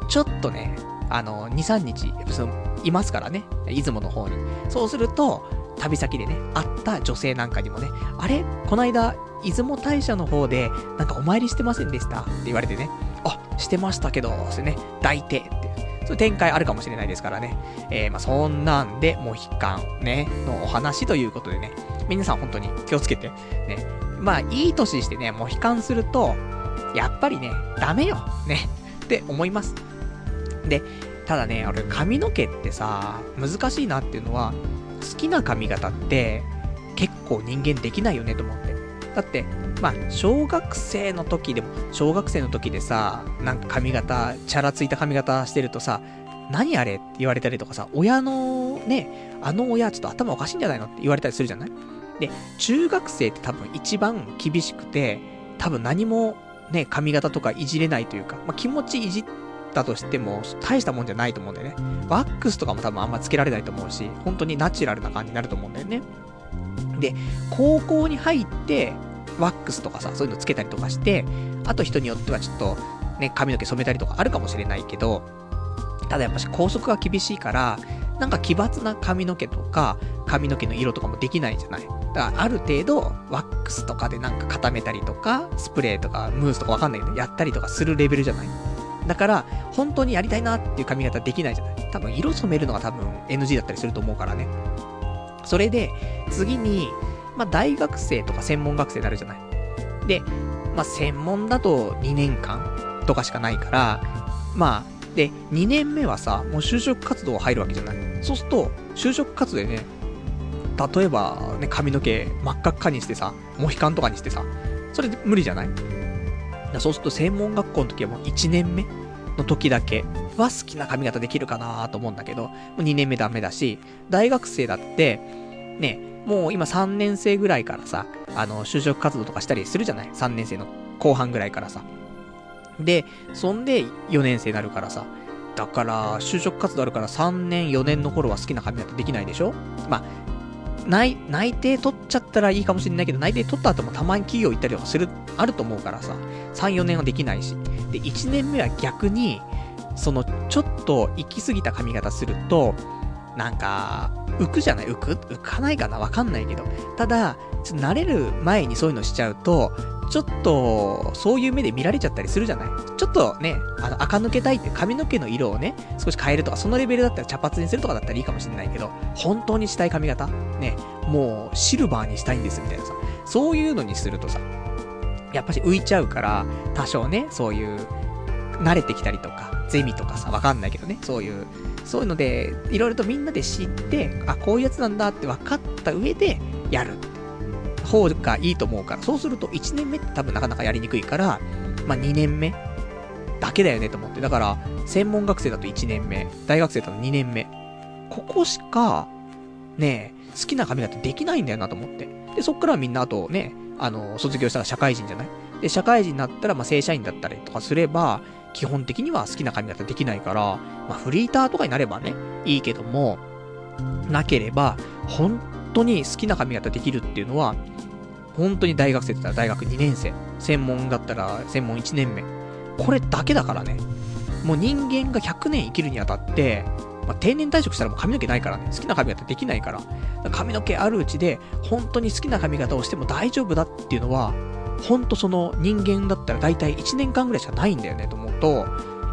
ちょっとね、あの、2、3日、その、いますからね、出雲の方に。そうすると、旅先でね、会った女性なんかにもね、あれ？こないだ、出雲大社の方で、なんかお参りしてませんでした？って言われてね、あ、してましたけど、ってね、抱いて、って。そういう展開あるかもしれないですからね。えー、まあ、そんなんで、モヒカンね、のお話ということでね、皆さん本当に気をつけて、ね。まあ、いい年してね、モヒカンすると、やっぱりね、ダメよ。ね。って思います。で、ただね、俺髪の毛ってさ、難しいなっていうのは、好きな髪型って、結構人間できないよねと思って。だって、まあ、小学生の時でも、小学生の時でさ、なんか髪型、チャラついた髪型してるとさ、何あれって言われたりとかさ、親のね、あの親ちょっと頭おかしいんじゃないのって言われたりするじゃない？で、中学生って多分一番厳しくて、多分何もね、髪型とかいじれないというか、まあ、気持ちいじったとしても、大したもんじゃないと思うんだよね。ワックスとかも多分あんまつけられないと思うし、本当にナチュラルな感じになると思うんだよね。で、高校に入って、ワックスとかさ、そういうのつけたりとかして、あと人によってはちょっと、ね、髪の毛染めたりとかあるかもしれないけど、ただやっぱし校則が厳しいから、なんか奇抜な髪の毛とか、髪の毛の色とかもできないじゃない。だからある程度、ワックスとかでなんか固めたりとか、スプレーとかムースとかわかんないけど、やったりとかするレベルじゃない。だから、本当にやりたいなっていう髪型できないじゃない。多分、色染めるのが多分 NG だったりすると思うからね。それで、次に、まあ、大学生とか専門学生になるじゃない。で、まあ、専門だと2年間とかしかないから、まあ、で、2年目はさ、もう就職活動入るわけじゃない。そうすると、就職活動でね、例えば、ね、髪の毛真っ赤っかにしてさ、モヒカンとかにしてさ、それで無理じゃない？そうすると専門学校の時はもう1年目の時だけは好きな髪型できるかなと思うんだけど、もう2年目ダメだし、大学生だって、ね、もう今3年生ぐらいからさ、あの、就職活動とかしたりするじゃない ?3 年生の後半ぐらいからさ。で、そんで4年生になるからさ。だから、就職活動あるから3年、4年の頃は好きな髪型できないでしょ？まあ、内、内定取っちゃったらいいかもしれないけど、内定取った後もたまに企業行ったりとかする、あると思うからさ、3、4年はできないし。で、1年目は逆に、その、ちょっと行き過ぎた髪型すると、なんか、浮くじゃない？浮く？浮かないかな？わかんないけど。ただ、ちょっと慣れる前にそういうのしちゃうと、ちょっと、そういう目で見られちゃったりするじゃない？ちょっとね、あの、垢抜けたいって髪の毛の色をね、少し変えるとか、そのレベルだったら茶髪にするとかだったらいいかもしれないけど、本当にしたい髪型？ね、もう、シルバーにしたいんですみたいなさ、そういうのにするとさ、やっぱし浮いちゃうから、多少ね、そういう、慣れてきたりとか、ゼミとかさ、わかんないけどね、そういう、そういうので、いろいろとみんなで知って、あ、こういうやつなんだって分かった上で、やる。方がいいと思うから、そうすると1年目って多分なかなかやりにくいから、まあ2年目だけだよねと思って。だから、専門学生だと1年目、大学生だと2年目。ここしか、ねえ、好きな髪型できないんだよなと思って。で、そっからみんなあとね、あの、卒業したら社会人じゃない？で、社会人になったら、まあ正社員だったりとかすれば、基本的には好きな髪型できないから、まあフリーターとかになればね、いいけども、なければ、本当に好きな髪型できるっていうのは、本当に大学生だったら大学2年生、専門だったら専門1年目。これだけだからね。もう人間が100年生きるにあたって、まあ、定年退職したらもう髪の毛ないからね。好きな髪型できないから。から髪の毛あるうちで、本当に好きな髪型をしても大丈夫だっていうのは、本当その人間だったら大体1年間ぐらいしかないんだよねと思うと、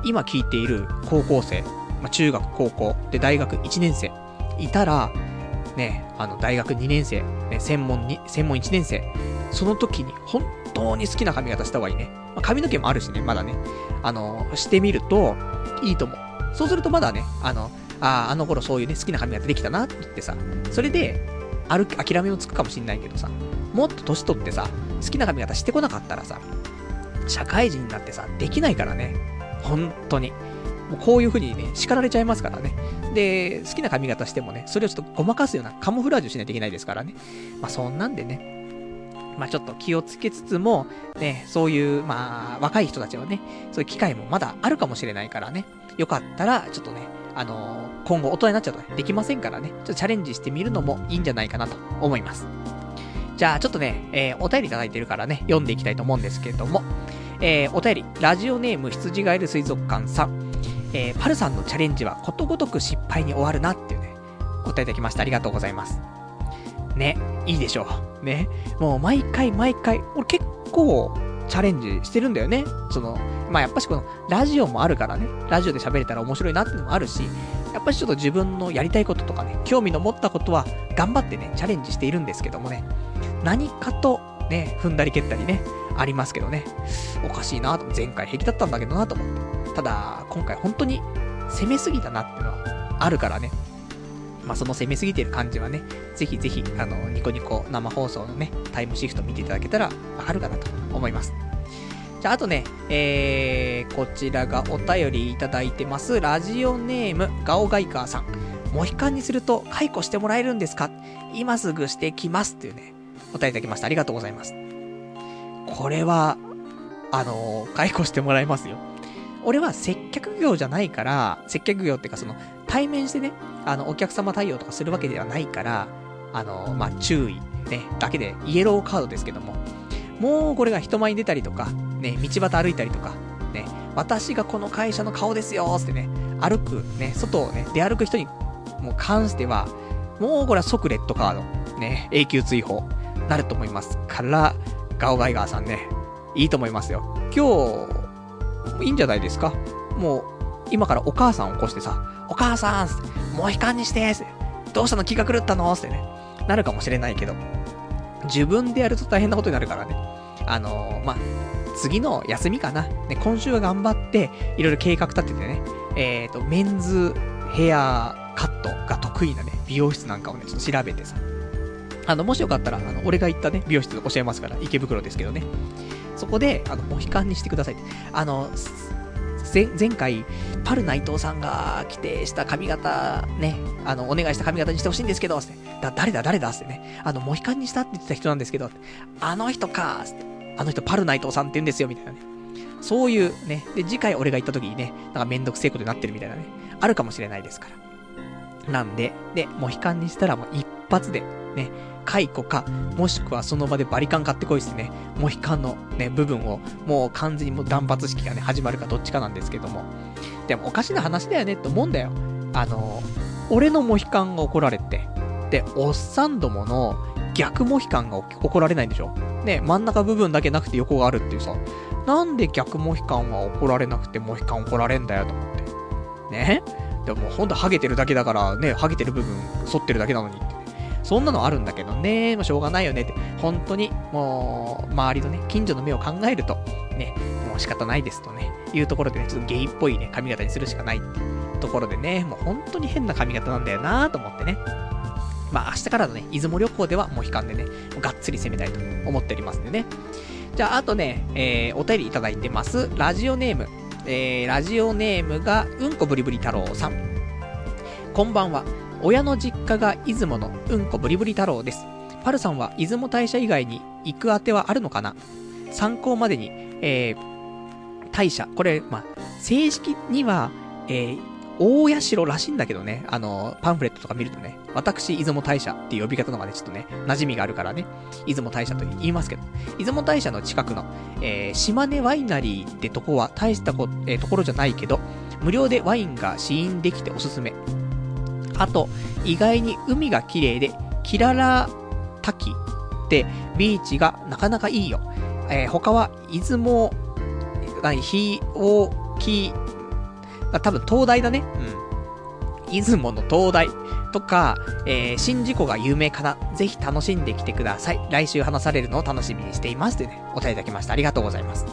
今聞いている高校生、まあ、中学、高校、で大学1年生、いたら、ね、あの、大学2年生、ね、専門に、専門1年生、その時に本当に好きな髪型した方がいいね。まあ、髪の毛もあるしね、まだね。あの、してみると、いいと思う。そうするとまだね、あの、ああ、あの頃そういうね、好きな髪型できたなって言ってさ、それで、歩き、諦めもつくかもしんないけどさ、もっと年取ってさ、好きな髪型してこなかったらさ、社会人になってさ、できないからね。本当に。もうこういう風にね、叱られちゃいますからね。で、好きな髪型してもね、それをちょっとごまかすようなカモフラージュしないといけないですからね。まあそんなんでね、まあちょっと気をつけつつも、ね、そういう、まあ若い人たちはね、そういう機会もまだあるかもしれないからね。よかったら、ちょっとね、あのー今後大人になっちゃうとね、できませんからね、ちょっとチャレンジしてみるのもいいんじゃないかなと思います。じゃあちょっとね、えーお便りいただいてるからね、読んでいきたいと思うんですけれども、えーお便り、ラジオネーム羊がいる水族館さん、えーパルさんのチャレンジはことごとく失敗に終わるなっていうね、お便りいただきました。ありがとうございます。ね、いいでしょう。ね、もう毎回毎回、俺結構チャレンジしてるんだよね。その、まあやっぱしこのラジオもあるからね、ラジオで喋れたら面白いなっていうのもあるし、やっぱりちょっと自分のやりたいこととかね、興味の持ったことは頑張ってね、チャレンジしているんですけどもね、何かとね、踏んだり蹴ったりね、ありますけどね、おかしいなと、前回平気だったんだけどなと思って。ただ、今回本当に攻めすぎたなっていうのはあるからね、まあその攻めすぎてる感じはね、ぜひぜひ、あの、ニコニコ生放送のね、タイムシフト見ていただけたらわかるかなと思います。じゃあ、あとね、えー、こちらがお便りいただいてます。ラジオネーム、ガオガイカーさん。モヒカンにすると解雇してもらえるんですか？今すぐしてきます。っていうね、お便りいただきました。ありがとうございます。これは、あのー解雇してもらいますよ。俺は接客業じゃないから、接客業っていうかその、対面してね、あの、お客様対応とかするわけではないから、あのーまあ、注意、ね、だけで、イエローカードですけども、もうこれが人前に出たりとか、ね、道端歩いたりとか、ね、私がこの会社の顔ですよーってね、歩く、ね、外をね、出歩く人に、もう関しては、もうこれは即レッドカード、ね、永久追放、なると思いますから、ガオガイガーさんね、いいと思いますよ。今日、いいんじゃないですか？もう、今からお母さんを起こしてさ、お母さんモヒカンにしてどうしたの気が狂ったの？ってね、なるかもしれないけど、自分でやると大変なことになるからね。あのー、まあ、次の休みかな。ね、今週は頑張って、いろいろ計画立ててね、えっ、ー、と、メンズヘアカットが得意なね、美容室なんかをね、ちょっと調べてさ。あの、もしよかったら、あの、俺が行ったね、美容室教えますから、池袋ですけどね。そこで、あの、モヒカンにしてくださいって。あの、前回、パル内藤さんが来てした髪型、ね、あの、お願いした髪型にしてほしいんですけど、って。だ、誰だ、誰だってね。あの、モヒカンにしたって言ってた人なんですけど、あの人かって。あの人パル内藤さんって言うんですよ、みたいなね。そういうね、で、次回俺が行った時にね、なんかめんどくせえことになってるみたいなね、あるかもしれないですから。なんで、で、モヒカンにしたらもう一発で、ね、解雇か、もしくはその場でバリカン買ってこいですね、モヒカンのね、部分を、もう完全にもう断髪式がね、始まるかどっちかなんですけども。でもおかしな話だよねって思うんだよ。あの、俺のモヒカンが怒られて、で、おっさんどもの逆モヒカンが怒られないんでしょ？ね、真ん中部分だけなくて横があるっていうさ、なんで逆モヒカンは怒られなくてモヒカン怒られんだよと思って。ね？でもほんとハゲてるだけだからね、ハゲてる部分反ってるだけなのにって。そんなのあるんだけどね、まあ、しょうがないよねって、本当に、もう、周りのね、近所の目を考えると、ね、もう仕方ないですとね、いうところでね、ちょっとゲイっぽいね、髪型にするしかないってところでね、もう本当に変な髪型なんだよなと思ってね。まあ明日からのね、出雲旅行ではもう悲観でね、がっつり攻めたいと思っておりますんでね。じゃあ、あとね、えー、お便りいただいてます。ラジオネーム。えー、ラジオネームが、うんこぶりぶり太郎さん。こんばんは。親の実家が出雲のうんこぶりぶり太郎です。パルさんは出雲大社以外に行くあてはあるのかな？参考までに、えー、大社、これ、まあ、正式には、えー、大社らしいんだけどね、あの、パンフレットとか見るとね、私、出雲大社っていう呼び方のがね、ちょっとね、馴染みがあるからね、出雲大社と言いますけど、出雲大社の近くの、えー、島根ワイナリーってとこは大したこ、えー、ところじゃないけど、無料でワインが試飲できておすすめ。あと、意外に海が綺麗で、キララ滝ってビーチがなかなかいいよ。えー、他は、出雲、何、ひおき、多分東大だね。うん。出雲の東大とか、えー、新事故が有名かな。ぜひ楽しんできてください。来週話されるのを楽しみにしています。ってね、お便りいただきました。ありがとうございます。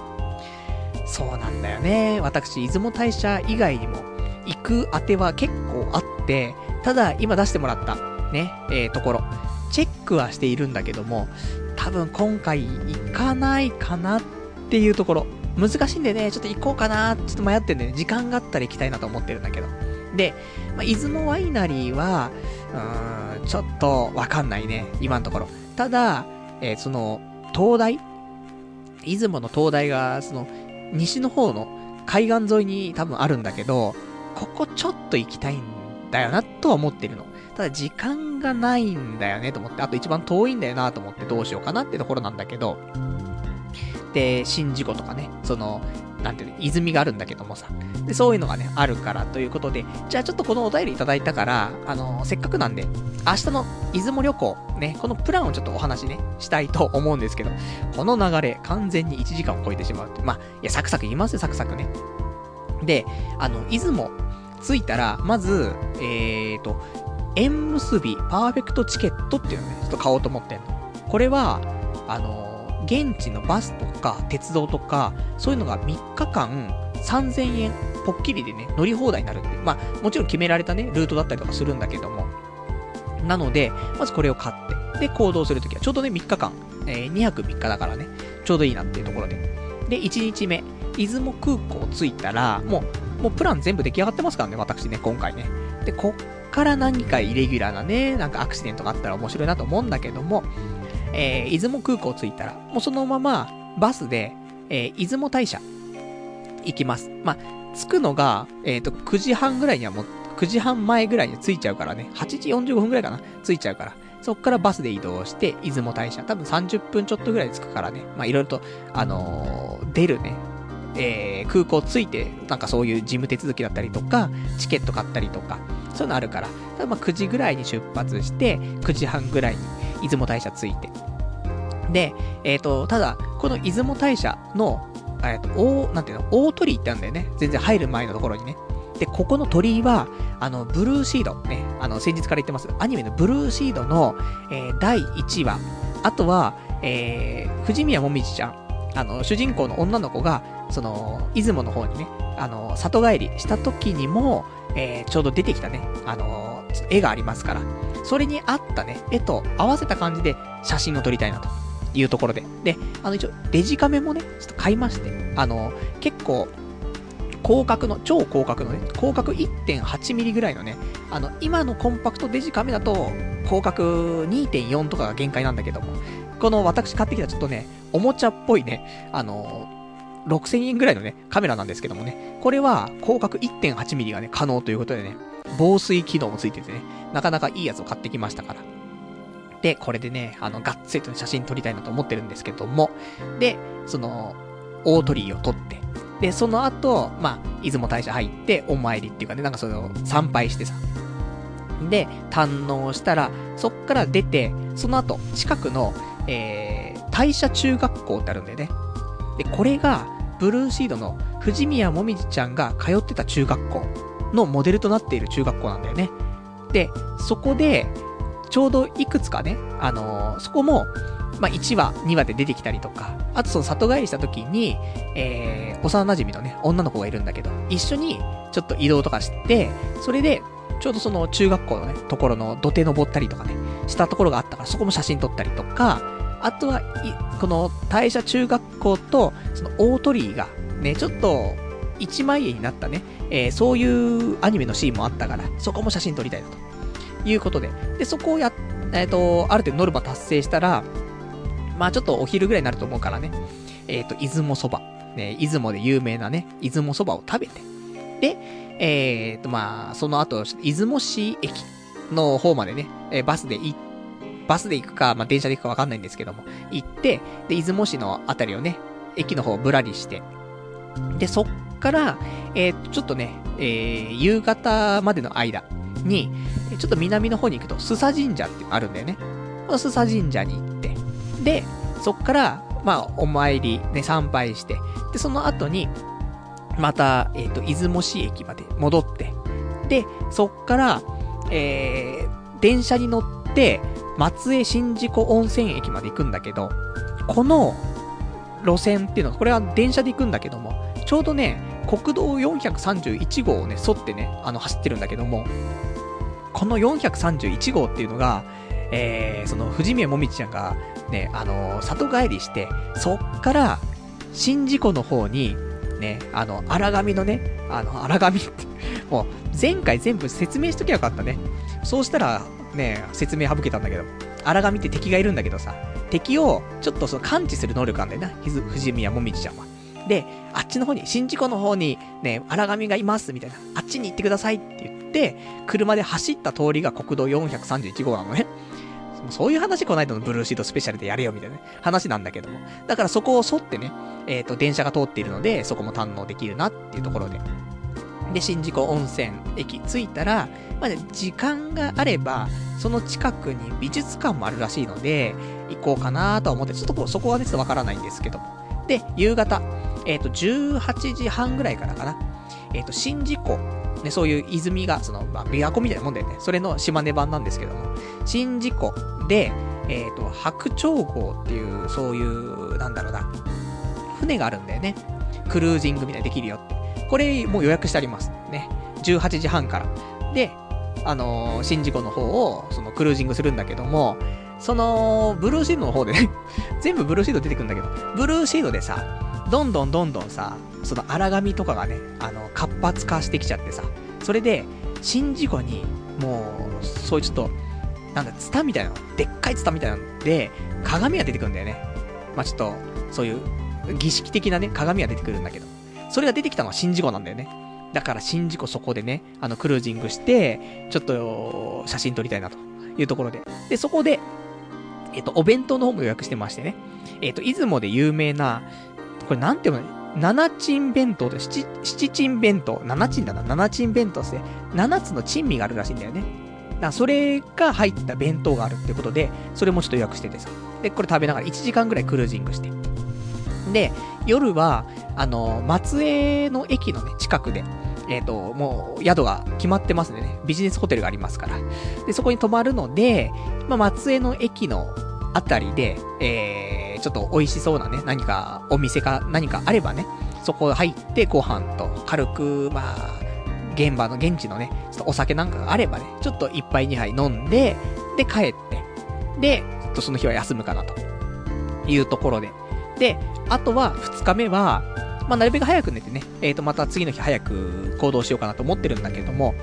そうなんだよね。私、出雲大社以外にも、行くあては結構あって、ただ、今出してもらった、ね、えー、ところ、チェックはしているんだけども、多分今回行かないかなっていうところ。難しいんでね、ちょっと行こうかな、ちょっと迷ってんでね、時間があったら行きたいなと思ってるんだけど。で、まあ、出雲ワイナリーは、うーん、ちょっとわかんないね、今のところ。ただ、えー、その、灯台？出雲の灯台が、その、西の方の海岸沿いに多分あるんだけど、ここちょっと行きたいんだよな、とは思ってるの。ただ時間がないんだよね、と思って。あと一番遠いんだよな、と思ってどうしようかなってところなんだけど。で、宍道湖とかね、その、なんていうの、泉があるんだけどもさ。で、そういうのがね、あるからということで、じゃあちょっとこのお便りいただいたから、あのー、せっかくなんで、明日の出雲旅行、ね、このプランをちょっとお話ね、したいと思うんですけど、この流れ、完全に1時間を超えてしまうって。まあ、いや、サクサク言いますよ、サクサクね。で、あの、出雲、着いたら、まず、えーと、縁結びパーフェクトチケットっていうのね、ちょっと買おうと思ってんの。これは、あの、現地のバスとか鉄道とか、そういうのが3日間3000円、ぽっきりでね、乗り放題になるっていう。まあ、もちろん決められたね、ルートだったりとかするんだけども。なので、まずこれを買って、で、行動するときは、ちょうどね、3日間、えー、2泊3日だからね、ちょうどいいなっていうところで。で、1日目、出雲空港着いたら、もう、もうプラン全部出来上がってますからね、私ね、今回ね。で、こっから何かイレギュラーなね、なんかアクシデントがあったら面白いなと思うんだけども、えー、出雲空港着いたら、もうそのままバスで、えー、出雲大社行きます。まあ、着くのが、えっ、ー、と、9時半ぐらいにはもう、9時半前ぐらいに着いちゃうからね、8時45分ぐらいかな、着いちゃうから。そっからバスで移動して、出雲大社。多分30分ちょっとぐらい着くからね。まあ、いろいろと、あのー、出るね、えー、空港着いて、なんかそういう事務手続きだったりとか、チケット買ったりとか、そういうのあるから、ただまあ9時ぐらいに出発して、9時半ぐらいに出雲大社着いて。で、えっ、ー、と、ただ、この出雲大社のえっ、と、大、なんていうの、大鳥居ってあるんだよね。全然入る前のところにね。で、ここの鳥居は、あの、ブルーシード、ね、あの、先日から言ってます、アニメのブルーシードの、えー、第1話、あとは、えー、藤宮もみじちゃん、あの、主人公の女の子が、その、出雲の方にね、あの、里帰りした時にも、えー、ちょうど出てきたね、あの、絵がありますから、それに合ったね、絵と合わせた感じで写真を撮りたいなというところで。で、あの一応、デジカメもね、ちょっと買いまして、あの、結構、広角の、超広角のね、広角 1.8mm ぐらいのね、あの、今のコンパクトデジカメだと、広角2.4とかが限界なんだけども、この私買ってきたちょっとね、おもちゃっぽいね、あの、6000円ぐらいのね、カメラなんですけどもね、これは広角 1.8mm がね、可能ということでね、防水機能もついててね、なかなかいいやつを買ってきましたから。で、これでね、あの、がっつりと写真撮りたいなと思ってるんですけども、で、その、大鳥居を撮って、で、その後、まあ、出雲大社入って、お参りっていうかね、なんかその、参拝してさ。で、堪能したら、そっから出て、その後、近くの、えー、大社中学校ってあるんだよね。で、これが、ブルーシードの藤宮もみじちゃんが通ってた中学校のモデルとなっている中学校なんだよね。で、そこで、ちょうどいくつかね、あのー、そこも、まあ、1話、2話で出てきたりとか、あとその里帰りした時に、えー、幼馴染のね、女の子がいるんだけど、一緒にちょっと移動とかして、それで、ちょうどその中学校のね、ところの土手登ったりとかね、したところがあったから、そこも写真撮ったりとか、あとは、この大社中学校と、その大鳥居が、ね、ちょっと、一枚絵になったね、えー、そういうアニメのシーンもあったから、そこも写真撮りたいなと。いうことで。で、そこをや、えっ、ー、と、ある程度ノルマ達成したら、まあちょっとお昼ぐらいになると思うからね。えっ、ー、と、出雲そば。ね、出雲で有名なね、出雲そばを食べて。で、えっ、と、まあその後、出雲市駅の方までね、えー、バスで行っ、バスで行くか、まあ、電車で行くかわかんないんですけども、行って、で、出雲市のあたりをね、駅の方をぶらりして、で、そっから、えー、ちょっとね、えー、夕方までの間に、ちょっと南の方に行くと、須佐神社ってあるんだよね。須佐神社に行って、で、そっから、まあ、お参り、ね、参拝して、で、その後に、また、えっ、ー、と、出雲市駅まで戻って、で、そっから、えー、電車に乗って、松江新宿温泉駅まで行くんだけど、この路線っていうのは、これは電車で行くんだけども、ちょうどね、国道431号をね、沿ってね、あの、走ってるんだけども、この431号っていうのが、えー、その、藤宮もみちちゃんが、ね、あのー、里帰りして、そっから、宍道湖の方に、ね、あの、荒神のね、あの、荒神って、もう、前回全部説明しときゃよかったね。そうしたら、ね、説明省けたんだけど、荒神って敵がいるんだけどさ、敵をちょっとその感知する能力あんだよな、藤宮もみじちゃんは。で、あっちの方に、宍道湖の方にね、荒神がいます、みたいな。あっちに行ってくださいって言って、車で走った通りが国道431号なのね。そういう話この間のブルーシートスペシャルでやれよみたいな、話なんだけども。だからそこを沿ってね、えっ、ー、と、電車が通っているので、そこも堪能できるなっていうところで。で、宍道湖温泉駅着いたら、まあね、時間があれば、その近くに美術館もあるらしいので、行こうかなと思って、ちょっとそこはね、ちょっとわからないんですけど。で、夕方、えっ、ー、と、18時半ぐらいからかな。えっ、ー、と、宍道湖、ね、そういう泉が、その、まあ、琵琶湖みたいなもんだよね。それの島根版なんですけども、宍道湖で、えっ、ー、と、白鳥号っていう、そういう、なんだろうな、船があるんだよね。クルージングみたいにできるよって。これ、もう予約してあります。ね。18時半から。で、あのー、宍道湖の方を、その、クルージングするんだけども、その、ブルーシードの方でね (laughs) 全部ブルーシード出てくるんだけど、ブルーシードでさ、どんどんどんどんさ、その荒紙とかがね、あの、活発化してきちゃってさ、それで、宍道湖に、もう、そういうちょっと、なんだ、ツタみたいなの、でっかいツタみたいなので、鏡が出てくるんだよね。まあ、ちょっと、そういう、儀式的なね、鏡が出てくるんだけど。それが出てきたのは宍道湖なんだよね。だから宍道湖そこでね、あの、クルージングして、ちょっと、写真撮りたいなというところで。で、そこで、えっ、と、お弁当の方も予約してましてね。えっ、と、出雲で有名な、これなんていうの？七珍弁当で、七、七珍弁当、七珍だな、七珍弁当って七つの珍味があるらしいんだよね。だからそれが入った弁当があるってことで、それもちょっと予約しててさ。で、これ食べながら1時間ぐらいクルージングして。で、夜は、あの、松江の駅のね、近くで、えっ、ー、と、もう、宿が決まってますんでね、ビジネスホテルがありますから。で、そこに泊まるので、まあ、松江の駅のあたりで、えー、ちょっと美味しそうなね、何か、お店か何かあればね、そこ入ってご飯と軽く、まあ、現場の現地のね、ちょっとお酒なんかがあればね、ちょっと一杯二杯飲んで、で帰って、で、ちょっとその日は休むかなというところで。で、あとは二日目は、まあ、なるべく早く寝てね、えっ、ー、と、また次の日早く行動しようかなと思ってるんだけれども、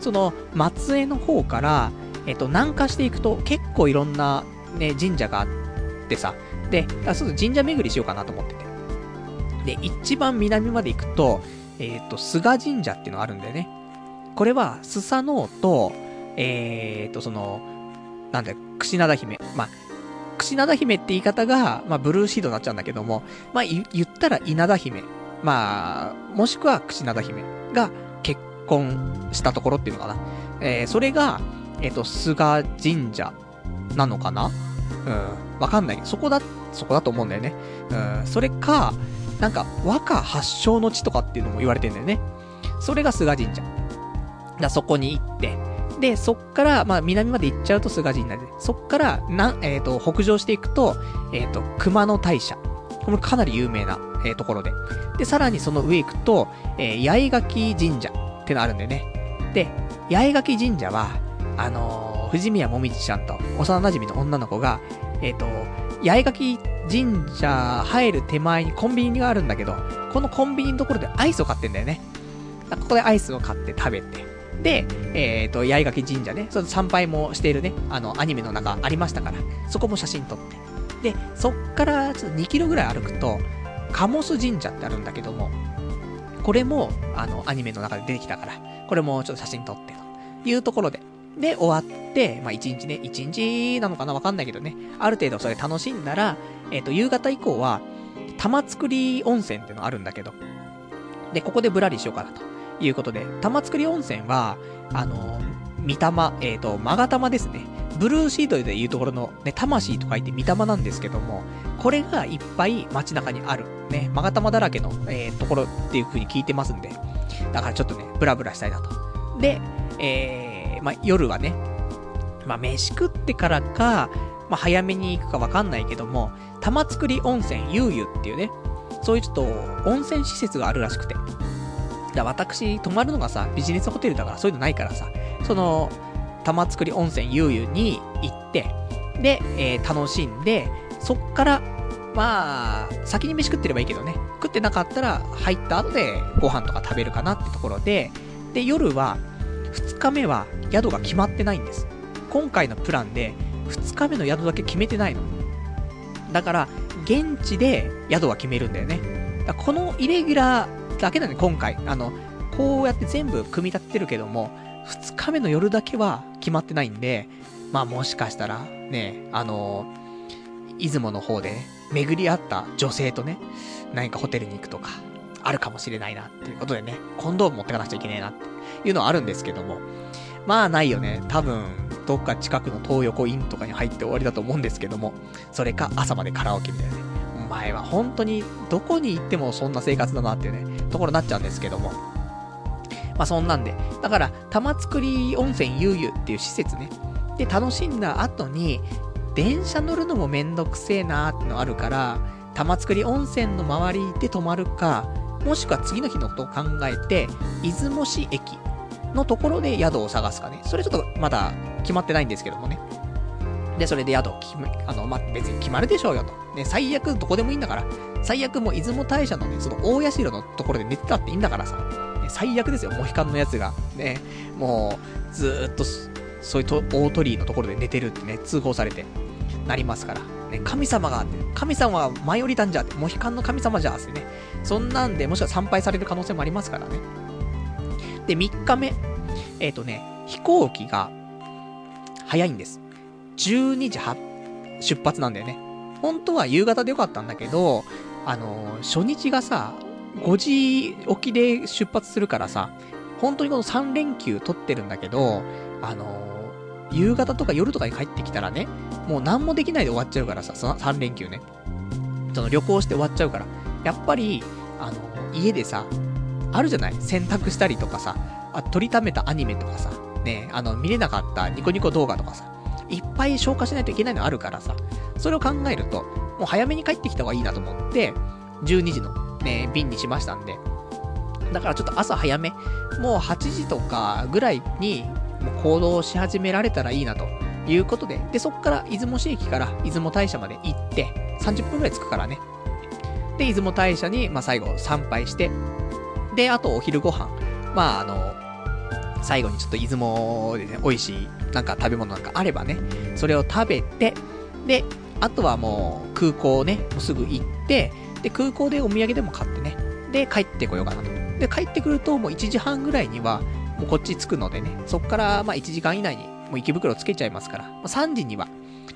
その、松江の方から、えっ、ー、と、南下していくと結構いろんなね、神社があってさ、で、あそう神社巡りしようかなと思ってて。で、一番南まで行くと、えっ、ー、と、菅神社っていうのがあるんだよね。これは、スサノオと、えっ、ー、と、その、なんだよ、串灘姫。まあ、串灘姫って言い方が、まあ、ブルーシードになっちゃうんだけども、まあ、言ったら稲田姫。まあ、もしくは串灘姫が結婚したところっていうのかな。えー、それが、えっ、ー、と、菅神社なのかな？うん。わかんない。そこだ、そこだと思うんだよね。うん。それか、なんか、和歌発祥の地とかっていうのも言われてんだよね。それが菅神社。だそこに行って、で、そっから、まあ、南まで行っちゃうと菅神社で、そっから、な、えっ、ー、と、北上していくと、えっ、ー、と、熊野大社。これかなり有名な、えー、ところで。で、さらにその上行くと、えー、八重垣神社ってのあるんだよね。で、八重垣神社は、あのー、藤宮もみじちゃんと幼馴染の女の子が、えっ、と、八重垣神社入る手前にコンビニがあるんだけど、このコンビニのところでアイスを買ってんだよね。ここでアイスを買って食べて。で、えっ、ー、と、八重垣神社ね、その参拝もしているね、あの、アニメの中ありましたから、そこも写真撮って。で、そっからちょっと2キロぐらい歩くと、鴨須神社ってあるんだけども、これも、あの、アニメの中で出てきたから、これもちょっと写真撮ってと。いうところで、で、終わって、まあ、1日ね、1日なのかなわかんないけどね、ある程度それ楽しんだら、えっ、ー、と、夕方以降は、玉造温泉っていうのあるんだけど、で、ここでぶらりしようかなと。いうことで、玉造温泉は、あの、三玉、えっ、ー、と、勾玉ですね。ブルーシートでいうところの、ね、魂と書いて三玉なんですけども、これがいっぱい街中にある、ね、勾玉だらけの、えー、ところっていう風に聞いてますんで、だからちょっとね、ブラブラしたいなと。で、えー、まあ、夜はね、まあ、飯食ってからか、まあ、早めに行くかわかんないけども、玉造温泉ゆうゆっていうね、そういうちょっと温泉施設があるらしくて。だ私、泊まるのがさ、ビジネスホテルだからそういうのないからさ、その、玉造温泉ゆうゆに行って、で、えー、楽しんで、そっから、まあ、先に飯食ってればいいけどね、食ってなかったら入った後でご飯とか食べるかなってところで、で、夜は、2日目は宿が決まってないんです。今回のプランで、2日目の宿だけ決めてないの。だから、現地で宿は決めるんだよね。このイレギュラーだけだね、今回。あの、こうやって全部組み立ててるけども、2日目の夜だけは決まってないんで、まあもしかしたら、ね、あの、出雲の方で、ね、巡り合った女性とね、何かホテルに行くとか、あるかもしれないなっていうことでね、コンドーム持ってかなくちゃいけねえなっていうのはあるんですけども、まあないよね。多分、どっか近くの東横インとかに入って終わりだと思うんですけども、それか朝までカラオケみたいなね。前は本当にどこに行ってもそんな生活だなっていうね、ところになっちゃうんですけども。まあそんなんで。だから、玉造温泉ゆうゆっていう施設ね。で、楽しんだ後に、電車乗るのもめんどくせえなーってのあるから、玉造温泉の周りで泊まるか、もしくは次の日のことを考えて、出雲市駅のところで宿を探すかね。それちょっとまだ決まってないんですけどもね。で、それで宿決め、あの、ま別に決まるでしょうよと。ね、最悪どこでもいいんだから。最悪もう出雲大社のね、その大社のところで寝てたっていいんだからさ。ね、最悪ですよ、モヒカンのやつが。ね、もう、ずっと、そういう大鳥居のところで寝てるってね、通報されて、なりますから。ね、神様が、神様は舞い降りたんじゃって、モヒカンの神様じゃってね。そんなんで、もしくは参拝される可能性もありますからね。で、3日目。えっ、ー、とね、飛行機が、早いんです。12時出発なんだよね。本当は夕方でよかったんだけど、あのー、初日がさ、5時起きで出発するからさ、本当にこの3連休取ってるんだけど、あのー、夕方とか夜とかに帰ってきたらね、もう何もできないで終わっちゃうからさ、その3連休ね。その旅行して終わっちゃうから。やっぱり、あの、家でさ、あるじゃない？洗濯したりとかさ、あ、撮りためたアニメとかさ、ね、あの、見れなかったニコニコ動画とかさ、いっぱい消化しないといけないのあるからさ、それを考えると、もう早めに帰ってきた方がいいなと思って、12時のね、便にしましたんで、だからちょっと朝早め、もう8時とかぐらいに、もう行動し始められたらいいなということで、で、そっから出雲市駅から出雲大社まで行って、30分くらい着くからね。で、出雲大社に、まあ、最後参拝して、で、あとお昼ご飯。まあ、あの、最後にちょっと出雲でね、美味しい、なんか食べ物なんかあればね、それを食べて、で、あとはもう空港ね、もうすぐ行って、で、空港でお土産でも買ってね、で、帰ってこようかなと。で、帰ってくるともう1時半ぐらいには、もうこっち着くのでね、そっからまあ1時間以内にもう池袋つけちゃいますから、まあ、3時には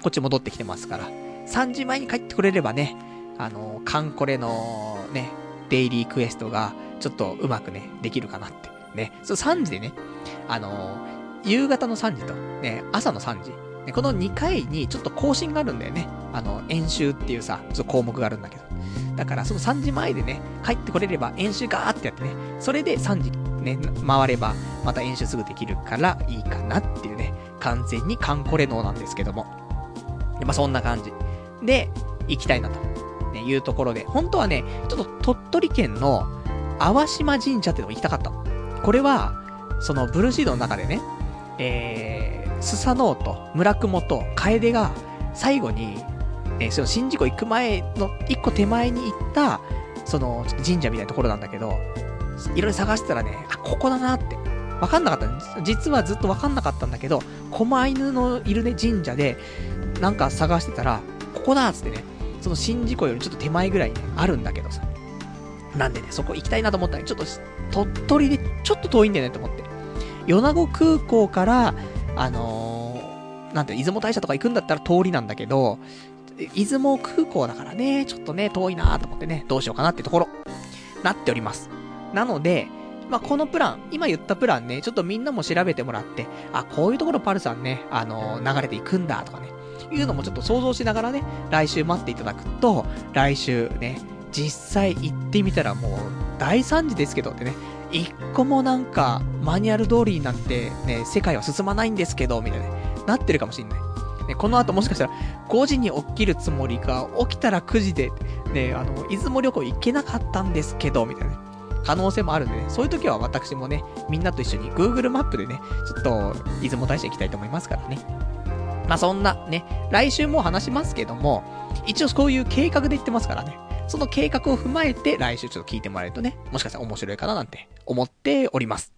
こっち戻ってきてますから、3時前に帰ってくれればね、あのー、カンコレのね、デイリークエストがちょっとうまくね、できるかなって。ね、そう3時でね、あのー、夕方の3時と、ね、朝の3時。ね、この2回にちょっと更新があるんだよね。あの、演習っていうさ、ちょっと項目があるんだけど。だからその3時前でね、帰ってこれれば演習ガーってやってね、それで3時ね、回れば、また演習すぐできるからいいかなっていうね、完全にカンコレ能なんですけども。まあそんな感じ。で、行きたいなと、ね、いうところで、本当はね、ちょっと鳥取県の淡島神社ってのも行きたかった。これは、そのブルーシードの中でね、えー、スサノオと村雲と楓が最後にえー、その宍道湖行く前の一個手前に行った、その、ちょっと神社みたいなところなんだけど、いろいろ探してたらね、あ、ここだなって。わかんなかった実はずっとわかんなかったんだけど、狛犬のいるね、神社で、なんか探してたら、ここだっつってね、その宍道湖よりちょっと手前ぐらいに、ね、あるんだけどさ。なんでね、そこ行きたいなと思ったら、ちょっと、鳥取でちょっと遠いんだよねと思って。米子空港から、あのー、なんて、出雲大社とか行くんだったら通りなんだけど、出雲空港だからね、ちょっとね、遠いなと思ってね、どうしようかなってところ、なっております。なので、まあ、このプラン、今言ったプランね、ちょっとみんなも調べてもらって、あ、こういうところパルさんね、あのー、流れていくんだとかね、いうのもちょっと想像しながらね、来週待っていただくと、来週ね、実際行ってみたらもう大惨事ですけどってね、一個もなんかマニュアル通りになってね、世界は進まないんですけど、みたいな、なってるかもしんない。ね、この後もしかしたら5時に起きるつもりが、起きたら9時で、ね、あの、出雲旅行行けなかったんですけど、みたいな、ね、可能性もあるんでね、そういう時は私もね、みんなと一緒に Google マップでね、ちょっと、出雲大社行きたいと思いますからね。まあそんなね、来週も話しますけども、一応こういう計画で言ってますからね。その計画を踏まえて来週ちょっと聞いてもらえるとね、もしかしたら面白いかななんて思っております。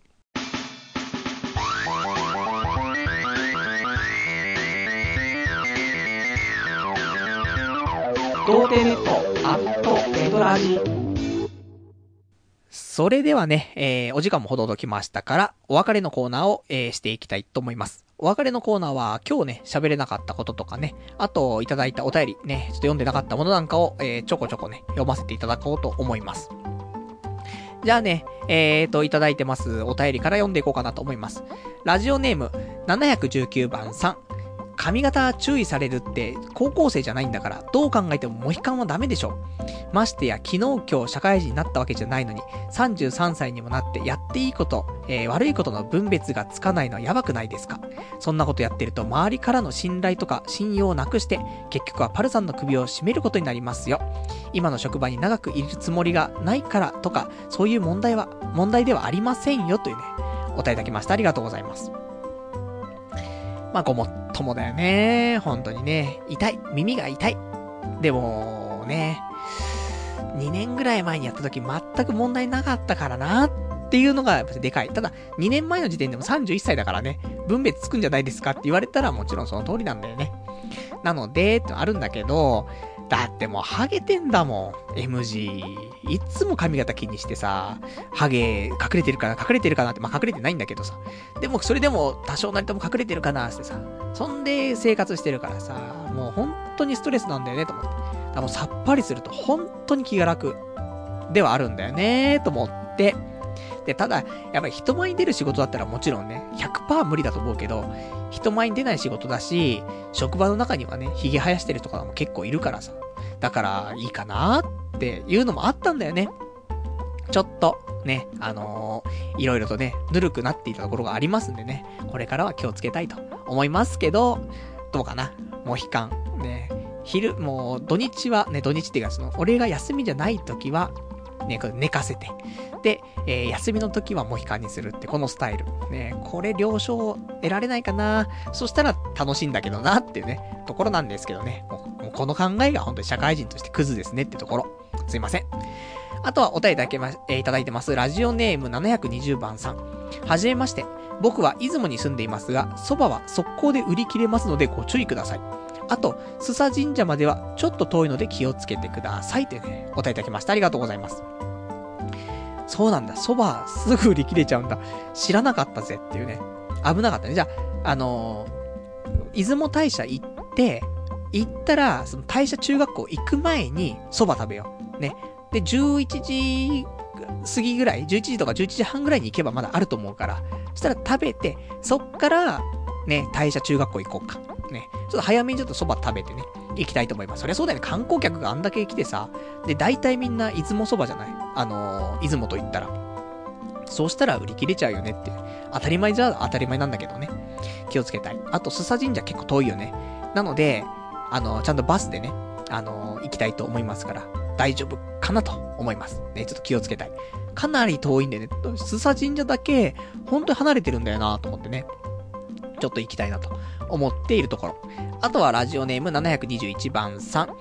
それではね、えー、お時間もほどどきましたから、お別れのコーナーを、えー、していきたいと思います。お別れのコーナーは、今日ね、喋れなかったこととかね、あと、いただいたお便りね、ちょっと読んでなかったものなんかを、えー、ちょこちょこね、読ませていただこうと思います。じゃあね、えーと、いただいてますお便りから読んでいこうかなと思います。ラジオネーム、719番さん。髪型注意されるって高校生じゃないんだからどう考えてもモヒカンはダメでしょ。ましてや昨日今日社会人になったわけじゃないのに33歳にもなってやっていいこと、えー、悪いことの分別がつかないのはやばくないですかそんなことやってると周りからの信頼とか信用をなくして結局はパルさんの首を絞めることになりますよ。今の職場に長くいるつもりがないからとかそういう問題は問題ではありませんよというねお答えいただきました。ありがとうございます。まあ、ごもっともだよね。本当にね。痛い。耳が痛い。でも、ね、2年ぐらい前にやった時全く問題なかったからなっていうのがやっぱりでかい。ただ、2年前の時点でも31歳だからね、分別つくんじゃないですかって言われたらもちろんその通りなんだよね。なので、ってあるんだけど、だってもうハゲてんだもん。MG。いつも髪型気にしてさ、ハゲ隠れてるかな隠れてるかなって、まあ隠れてないんだけどさ。でもそれでも多少なりとも隠れてるかなってさ。そんで生活してるからさ、もう本当にストレスなんだよねと思って。だもうさっぱりすると本当に気が楽ではあるんだよねと思って。で、ただ、やっぱり人前に出る仕事だったらもちろんね、100%無理だと思うけど、人前に出ない仕事だし、職場の中にはね、髭生やしてるとかも結構いるからさ、だから、いいかなっていうのもあったんだよね。ちょっと、ね、あのー、いろいろとね、ぬるくなっていたところがありますんでね、これからは気をつけたいと思いますけど、どうかなモヒカン。ね、昼、もう土日は、ね、土日っていうかその、俺が休みじゃない時は、ね、寝かせて。で、えー、休みの時はモヒカンにするって、このスタイル。ね、これ了承得られないかなそしたら楽しいんだけどなっていうね、ところなんですけどね。もうもうこの考えが本当に社会人としてクズですねってところ。すいません。あとはお便りいただけま、えー、いただいてます。ラジオネーム720番さん。はじめまして。僕は出雲に住んでいますが、蕎麦は速攻で売り切れますのでご注意ください。あと、須佐神社まではちょっと遠いので気をつけてください。ってね、お答えいただきました。ありがとうございます。そうなんだ。蕎麦すぐ売り切れちゃうんだ。知らなかったぜっていうね。危なかったね。じゃあ、あのー、出雲大社行って、行ったら、その大社中学校行く前に蕎麦食べよう。ね。で、11時過ぎぐらい、11時とか11時半ぐらいに行けばまだあると思うから、そしたら食べて、そっから、ね、大社中学校行こうか。ね。ちょっと早めにちょっと蕎麦食べてね、行きたいと思います。そりゃそうだよね。観光客があんだけ来てさ、で、大体みんな出雲蕎麦じゃない？あのー、出雲と言ったら。そうしたら売り切れちゃうよねって。当たり前じゃ当たり前なんだけどね。気をつけたい。あと、須佐神社結構遠いよね。なので、あのー、ちゃんとバスでね、あのー、行きたいと思いますから、大丈夫かなと思います。ね、ちょっと気をつけたい。かなり遠いんでね、須佐神社だけ、本当に離れてるんだよなと思ってね。ちょっと行きたいなと思っているところ。あとはラジオネーム721番さん。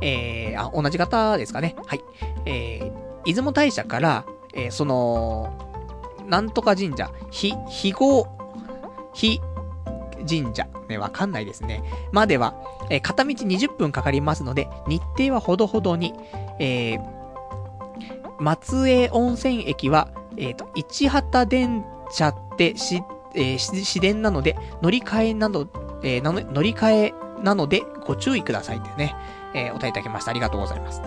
えー、あ、同じ方ですかね。はい。えー、出雲大社から、えー、その、なんとか神社、ひ、ひご、ひ、神社、ね、わかんないですね。までは、えー、片道20分かかりますので、日程はほどほどに、えー、松江温泉駅は、えっ、ー、と、市畑電車って知ってえー、市電なので、乗り換えなど、えー、乗り換えなので、ご注意くださいってね、えー、お答えいただきました。ありがとうございます。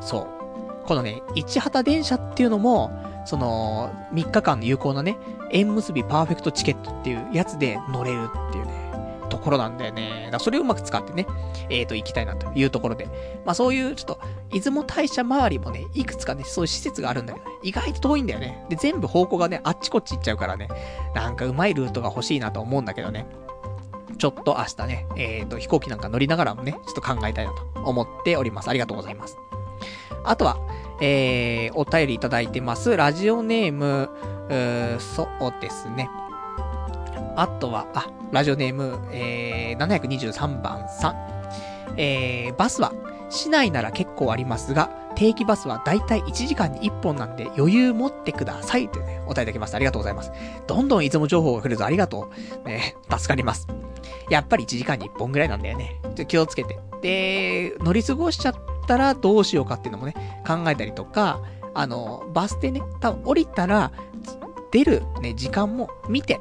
そう。このね、市畑電車っていうのも、その、3日間の有効なね、縁結びパーフェクトチケットっていうやつで乗れるっていうね、ところなんだよね。だそれをうまく使ってね、えっ、ー、と、行きたいなというところで。まあそういう、ちょっと、出雲大社周りもね、いくつかね、そういう施設があるんだけど、ね、意外と遠いんだよね。で、全部方向がね、あっちこっち行っちゃうからね、なんかうまいルートが欲しいなと思うんだけどね。ちょっと明日ね、えっ、ー、と、飛行機なんか乗りながらもね、ちょっと考えたいなと思っております。ありがとうございます。あとは、えー、お便りいただいてます。ラジオネーム、うーそうですね。あとは、あ、ラジオネーム、えー、723番さん。えー、バスは、市内なら結構ありますが、定期バスはだいたい1時間に1本なんで余裕持ってください。というね、お答えいただきました。ありがとうございます。どんどんいつも情報が来るぞ。ありがとう。ね、助かります。やっぱり1時間に1本ぐらいなんだよね。ちょっと気をつけて。で、乗り過ごしちゃったらどうしようかっていうのもね、考えたりとか、あの、バス停ね、多分降りたら、出るね、時間も見て、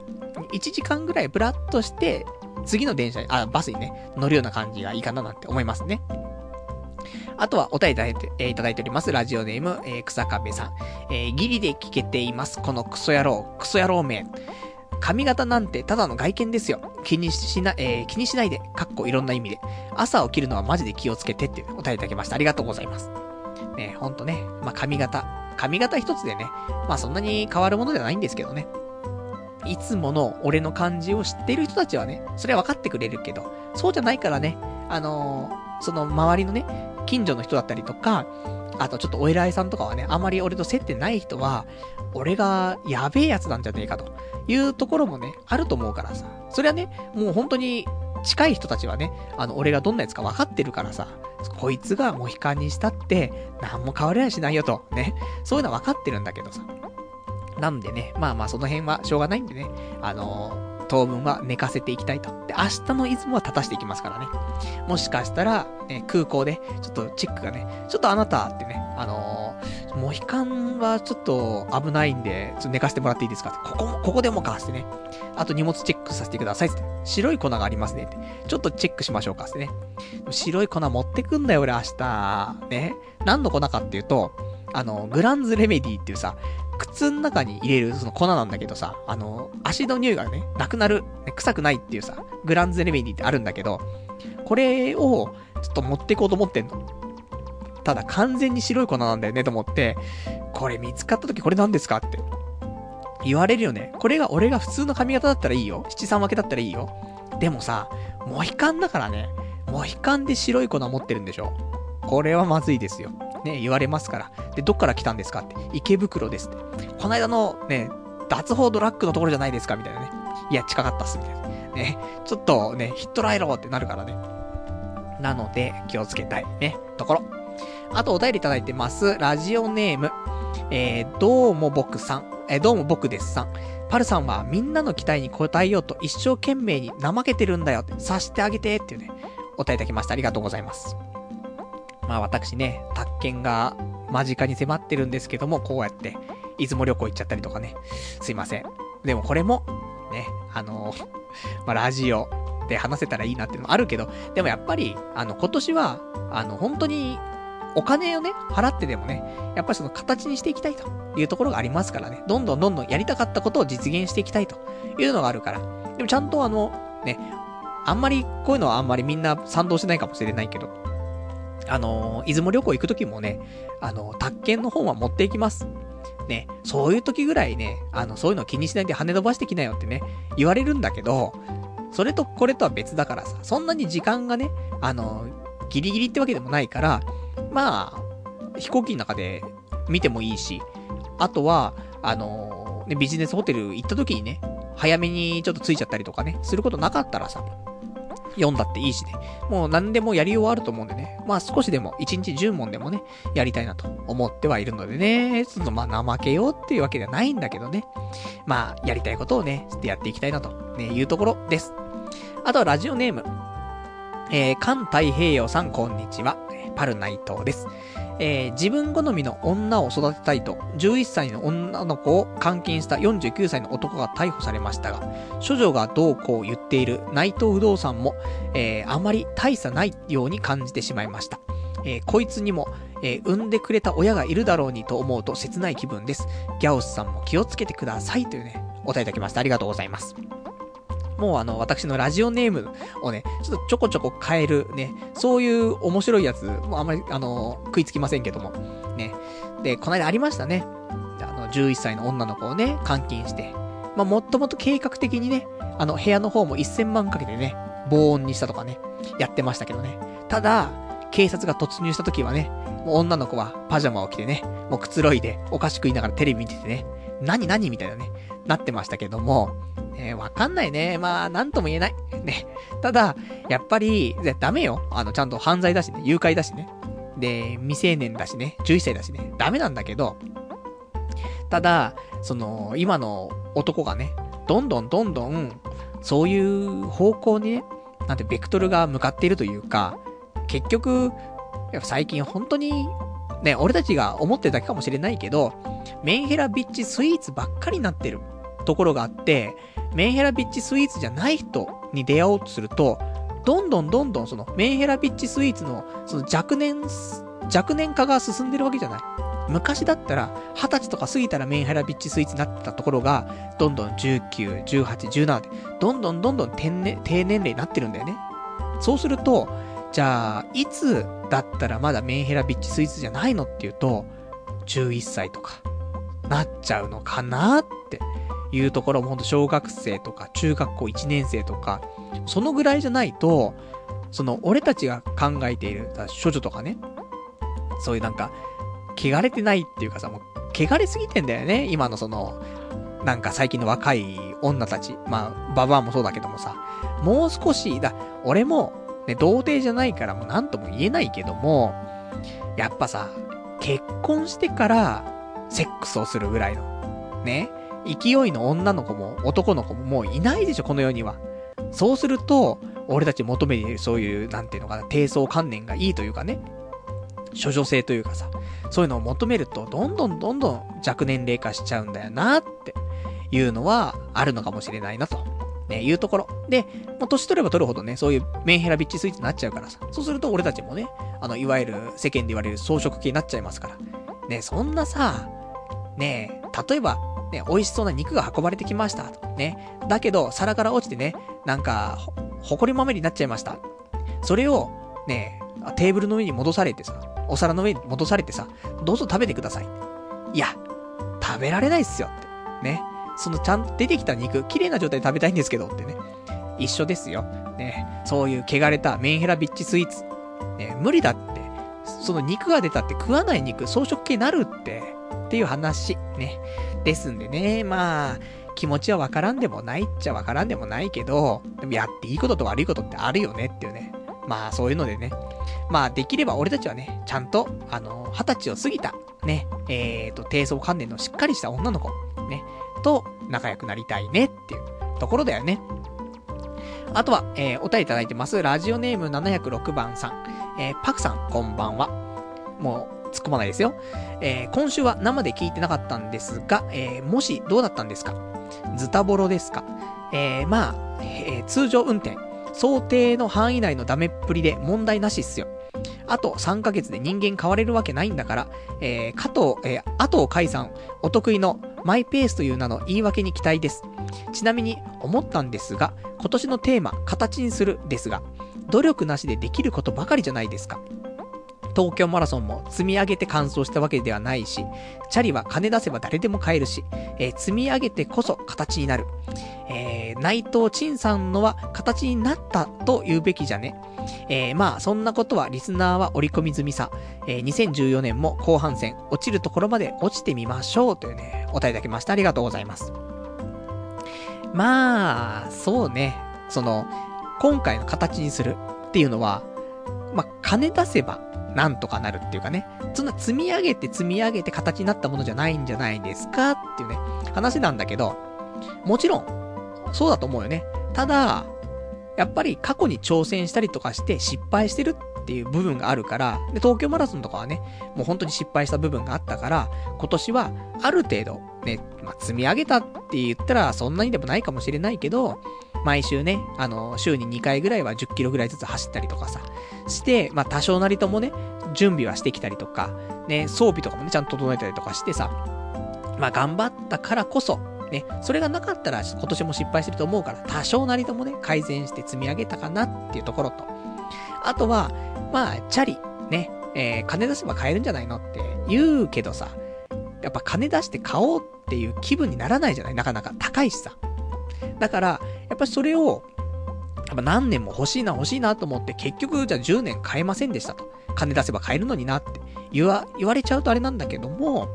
1時間ぐらいブラッとして、次の電車に、あ、バスにね、乗るような感じがいいかななんて思いますね。あとはお便りいただいて、えー、いただいております。ラジオネーム、えー、草壁さん。えー、ギリで聞けています。このクソ野郎、クソ野郎名。髪型なんてただの外見ですよ。気にしな、えー、気にしないで、かっこいろんな意味で。朝起きるのはマジで気をつけてってお便りいただきました。ありがとうございます。ね、ほんとね、まあ、髪型。髪型一つでね、まあそんなに変わるものではないんですけどね。いつもの俺の感じを知ってる人たちはね、それは分かってくれるけど、そうじゃないからね、あのー、その周りのね、近所の人だったりとか、あとちょっとお偉いさんとかはね、あまり俺と接点ない人は、俺がやべえやつなんじゃねえかというところもね、あると思うからさ。それはね、もう本当に近い人たちはね、あの、俺がどんなやつか分かってるからさ、こいつがモヒカンにしたって、何も変わりはしないよと、ね。そういうのは分かってるんだけどさ。なんでね、まあまあその辺はしょうがないんでね、あのー、当分は寝かせていきたいと。で、明日の出雲は立たしていきますからね。もしかしたら、ね、空港で、ちょっとチェックがね、ちょっとあなたってね、あのー、モヒカンはちょっと危ないんで、ちょっと寝かせてもらっていいですかって。ここも、ここでもかってね。あと荷物チェックさせてくださいって。白い粉がありますねって。ちょっとチェックしましょうかってね。白い粉持ってくんだよ俺明日。ね。何の粉かっていうと、あの、グランズレメディっていうさ、靴の中に入れるその粉なんだけどさ、あの、足の匂いがね、なくなる、臭くないっていうさ、グランズレメディってあるんだけど、これを、ちょっと持っていこうと思ってんの。ただ完全に白い粉なんだよねと思って、これ見つかった時これ何ですかって言われるよね。これが俺が普通の髪型だったらいいよ。七三分けだったらいいよ。でもさ、モヒカンだからね。モヒカンで白い粉持ってるんでしょ。これはまずいですよ。ね、言われますから。で、どっから来たんですかって。池袋ですって。この間のね、脱法ドラッグのところじゃないですかみたいなね。いや、近かったっす、みたいな。ね、ちょっとね、ヒットライローってなるからね。なので、気をつけたいね、ところ。あとお便りいただいてます。ラジオネーム。えー、どうも僕さん。えー、どうも僕ですさん。パルさんはみんなの期待に応えようと一生懸命に怠けてるんだよって、察してあげてっていうね、お答えいただきました。ありがとうございます。まあ私ね、宅建が間近に迫ってるんですけども、こうやって、出雲旅行行っちゃったりとかね。すいません。でもこれも、ね、あのー、まあラジオで話せたらいいなっていうのもあるけど、でもやっぱり、あの、今年は、あの、本当に、お金をね、払ってでもね、やっぱりその形にしていきたいというところがありますからね、どんどんどんどんやりたかったことを実現していきたいというのがあるから。でもちゃんとあの、ね、あんまり、こういうのはあんまりみんな賛同しないかもしれないけど、あの、出雲旅行行くときもね、あの、宅建の本は持っていきます。ね、そういう時ぐらいね、あの、そういうの気にしないで跳ね伸ばしてきなよってね、言われるんだけど、それとこれとは別だからさ、そんなに時間がね、あの、ギリギリってわけでもないから、まあ、飛行機の中で見てもいいし、あとは、あのね、ビジネスホテル行った時にね、早めにちょっと着いちゃったりとかね、することなかったらさ、読んだっていいしね。もう何でもやりようあると思うんでね。まあ少しでも、1日10問でもね、やりたいなと思ってはいるのでね。ちょっとまあ怠けようっていうわけではないんだけどね。まあ、やりたいことをね、してやっていきたいなと、ね、いうところです。あとはラジオネーム。えー、関太平洋さんこんにちは。パルナイトです。えー、自分好みの女を育てたいと、11歳の女の子を監禁した49歳の男が逮捕されましたが、処女がどうこう言っている内藤不動産も、えー、あまり大差ないように感じてしまいました。えー、こいつにも、え産んでくれた親がいるだろうにと思うと切ない気分です。ギャオスさんも気をつけてくださいというね、お答えいただきました。ありがとうございます。もうあの、私のラジオネームをね、ちょっとちょこちょこ変えるね、そういう面白いやつ、もうあんまり、あの、食いつきませんけども、ね。で、この間ありましたね。あの、11歳の女の子をね、監禁して、まあ、もっともっと計画的にね、あの、部屋の方も1000万かけてね、防音にしたとかね、やってましたけどね。ただ、警察が突入した時はね、もう女の子はパジャマを着てね、もうくつろいで、お菓子食いながらテレビ見ててね、何何みたいなね、なってましたけども、え、わかんないね。まあ、なんとも言えない。(laughs) ね。ただ、やっぱり、ダメよ。あの、ちゃんと犯罪だしね。誘拐だしね。で、未成年だしね。11歳だしね。ダメなんだけど、ただ、その、今の男がね、どんどんどんどん、そういう方向にね、なんてベクトルが向かっているというか、結局、最近本当に、ね、俺たちが思ってるだけかもしれないけど、メンヘラビッチスイーツばっかりになってるところがあって、メンヘラビッチスイーツじゃない人に出会おうとすると、どんどんどんどんそのメンヘラビッチスイーツのその若年、若年化が進んでるわけじゃない。昔だったら、20歳とか過ぎたらメンヘラビッチスイーツになってたところが、どんどん19、18、17で、どんどんどんどん低年齢になってるんだよね。そうすると、じゃあ、いつだったらまだメンヘラビッチスイーツじゃないのっていうと、11歳とか、なっちゃうのかなっていうところもほんと小学生とか中学校1年生とか、そのぐらいじゃないと、その俺たちが考えている処女とかね、そういうなんか、汚れてないっていうかさ、もう、汚れすぎてんだよね、今のその、なんか最近の若い女たち。まあ、ババアもそうだけどもさ、もう少し、だ、俺も、ね、童貞じゃないからもう何とも言えないけども、やっぱさ、結婚してから、セックスをするぐらいの、ね、勢いの女の子も男の子ももういないでしょ、この世には。そうすると、俺たち求めているそういう、なんていうのかな、低層観念がいいというかね、処女性というかさ、そういうのを求めると、どんどんどんどん若年齢化しちゃうんだよな、っていうのは、あるのかもしれないな、と。ね、いうところ。で、もう年取れば取るほどね、そういうメンヘラビッチスイーツになっちゃうからさ。そうすると俺たちもね、あの、いわゆる世間で言われる装飾系になっちゃいますから。ね、そんなさ、ね例えば、ね、美味しそうな肉が運ばれてきました。ね。だけど、皿から落ちてね、なんか、ほ、ほこりまめになっちゃいました。それを、ね、テーブルの上に戻されてさ、お皿の上に戻されてさ、どうぞ食べてください。いや、食べられないっすよって。ね。そのちゃんと出てきた肉、綺麗な状態で食べたいんですけどってね。一緒ですよ。ね。そういう汚れたメンヘラビッチスイーツ。ね、無理だって。その肉が出たって食わない肉、装飾系なるって。っていう話。ね。ですんでね、まあ、気持ちはわからんでもないっちゃわからんでもないけど、でもやっていいことと悪いことってあるよねっていうね。まあそういうのでね。まあできれば俺たちはね、ちゃんと、あの、二十歳を過ぎた、ね、えっ、ー、と、低層関連のしっかりした女の子、ね、と仲良くなりたいねっていうところだよね。あとは、えー、お便りいただいてます。ラジオネーム706番さん。えー、パクさん、こんばんは。もう、突っ込まないですよ。えー、今週は生で聞いてなかったんですが、えー、もしどうだったんですか？ズタボロですか？えー、まあ、えー、通常運転、想定の範囲内のダメっぷりで問題なしっすよ。あと3ヶ月で人間変われるわけないんだから、えー、加藤、えー、阿藤海さん、お得意のマイペースという名の言い訳に期待です。ちなみに、思ったんですが、今年のテーマ、形にするですが、努力なしでできることばかりじゃないですか。東京マラソンも積み上げて完走したわけではないし、チャリは金出せば誰でも買えるし、えー、積み上げてこそ形になる。えー、内藤陳さんのは形になったと言うべきじゃね。えー、まあ、そんなことはリスナーは織り込み済みさ。えー、2014年も後半戦、落ちるところまで落ちてみましょうというね、お答えいただきました。ありがとうございます。まあ、そうね。その、今回の形にするっていうのは、まあ、金出せばなんとかなるっていうかね、そんな積み上げて積み上げて形になったものじゃないんじゃないですかっていうね、話なんだけど、もちろん、そうだと思うよね。ただ、やっぱり過去に挑戦したりとかして失敗してるっていう部分があるから、で、東京マラソンとかはね、もう本当に失敗した部分があったから、今年はある程度、ね、まあ、積み上げたって言ったらそんなにでもないかもしれないけど、毎週ね、あの、週に2回ぐらいは10キロぐらいずつ走ったりとかさ、して、まあ多少なりともね、準備はしてきたりとか、ね、装備とかもね、ちゃんと整えたりとかしてさ、まあ頑張ったからこそ、ね、それがなかったら今年も失敗してると思うから、多少なりともね、改善して積み上げたかなっていうところと、あとは、まあ、チャリ、ね、えー、金出せば買えるんじゃないのって言うけどさ、やっぱ金出して買おうっていう気分にならないじゃないなかなか高いしさ。だから、やっぱりそれを、やっぱ何年も欲しいな欲しいなと思って結局じゃあ10年買えませんでしたと。金出せば買えるのになって言わ、言われちゃうとあれなんだけども、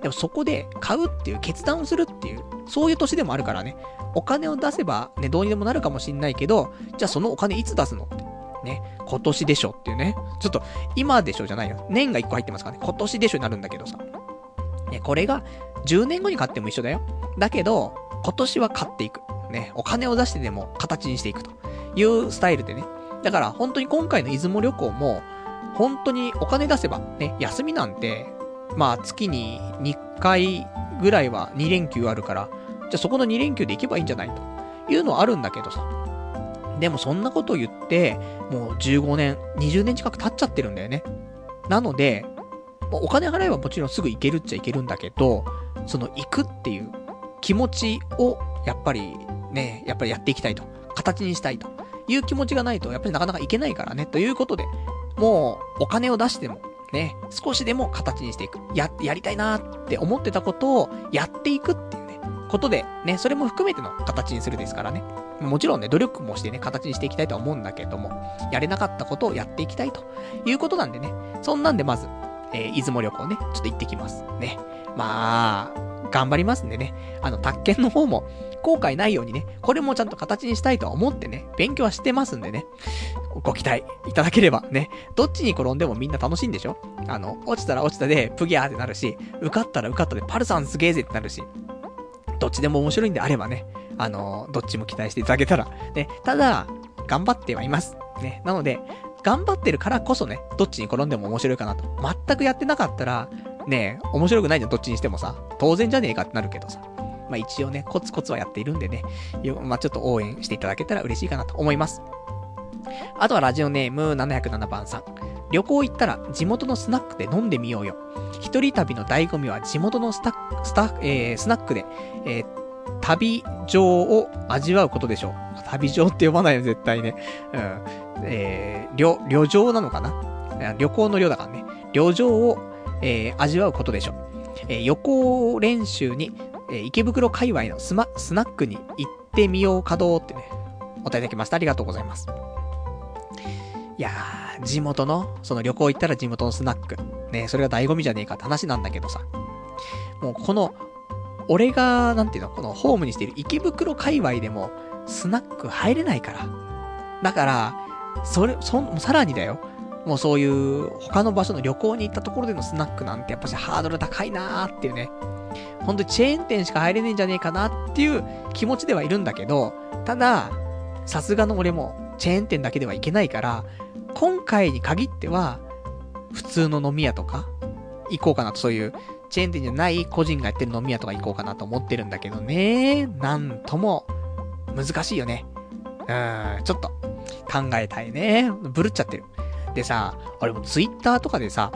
でもそこで買うっていう決断をするっていう、そういう年でもあるからね、お金を出せばね、どうにでもなるかもしんないけど、じゃあそのお金いつ出すのって。ね、今年でしょっていうね。ちょっと、今でしょじゃないよ。年が1個入ってますからね。今年でしょになるんだけどさ。ね、これが、10年後に買っても一緒だよ。だけど、今年は買っていく。ね、お金を出してでも形にしていくというスタイルでね。だから本当に今回の出雲旅行も、本当にお金出せば、ね、休みなんて、まあ月に2回ぐらいは2連休あるから、じゃあそこの2連休で行けばいいんじゃないというのはあるんだけどさ。でもそんなことを言って、もう15年、20年近く経っちゃってるんだよね。なので、お金払えばもちろんすぐ行けるっちゃ行けるんだけど、その行くっていう気持ちを、やっぱりね、やっぱりやっていきたいと。形にしたいという気持ちがないと、やっぱりなかなかいけないからね。ということで、もう、お金を出しても、ね、少しでも形にしていく。や、やりたいなって思ってたことをやっていくっていうね、ことで、ね、それも含めての形にするですからね。もちろんね、努力もしてね、形にしていきたいとは思うんだけども、やれなかったことをやっていきたいということなんでね、そんなんでまず、えー、出雲旅行ね、ちょっと行ってきます。ね。まあ、頑張りますんでね、あの、宅建の方も、後悔ないようにね、これもちゃんと形にしたいとは思ってね、勉強はしてますんでね、ご期待いただければね、どっちに転んでもみんな楽しいんでしょ？あの、落ちたら落ちたで、プギャーってなるし、受かったら受かったで、パルさんすげえぜってなるし、どっちでも面白いんであればね、あの、どっちも期待していただけたら、ね、ただ、頑張ってはいます。ね、なので、頑張ってるからこそね、どっちに転んでも面白いかなと。全くやってなかったら、ね、面白くないじゃん、どっちにしてもさ。当然じゃねえかってなるけどさ。まあ一応ね、コツコツはやっているんでね、まあちょっと応援していただけたら嬉しいかなと思います。あとはラジオネーム707番さん。旅行行ったら地元のスナックで飲んでみようよ。一人旅の醍醐味は地元のスタスタ、えー、スナックで、えー、旅情を味わうことでしょう。(laughs) 旅情って呼ばないよ、絶対ね。うん。えー、旅、旅情なのかな？旅行の旅だからね。旅情を、えー、味わうことでしょう。えー、予行練習に、えー、池袋界隈のスマ、スナックに行ってみようかどうってね、お答えいただきました。ありがとうございます。いやー、地元の、その旅行行ったら地元のスナック。ね、それが醍醐味じゃねえかって話なんだけどさ。もうこの、俺が、なんていうの、このホームにしている池袋界隈でも、スナック入れないから。だから、それ、そ、さらにだよ。もうそういう他の場所の旅行に行ったところでのスナックなんてやっぱしハードル高いなーっていうね。ほんとチェーン店しか入れねえんじゃねえかなっていう気持ちではいるんだけど、ただ、さすがの俺もチェーン店だけではいけないから、今回に限っては、普通の飲み屋とか、行こうかなと、そういう、チェーン店じゃない個人がやってる飲み屋とか行こうかなと思ってるんだけどね。なんとも、難しいよね。うん、ちょっと、考えたいね。ブルっちゃってる。でさ、俺もツイッターとかでさ、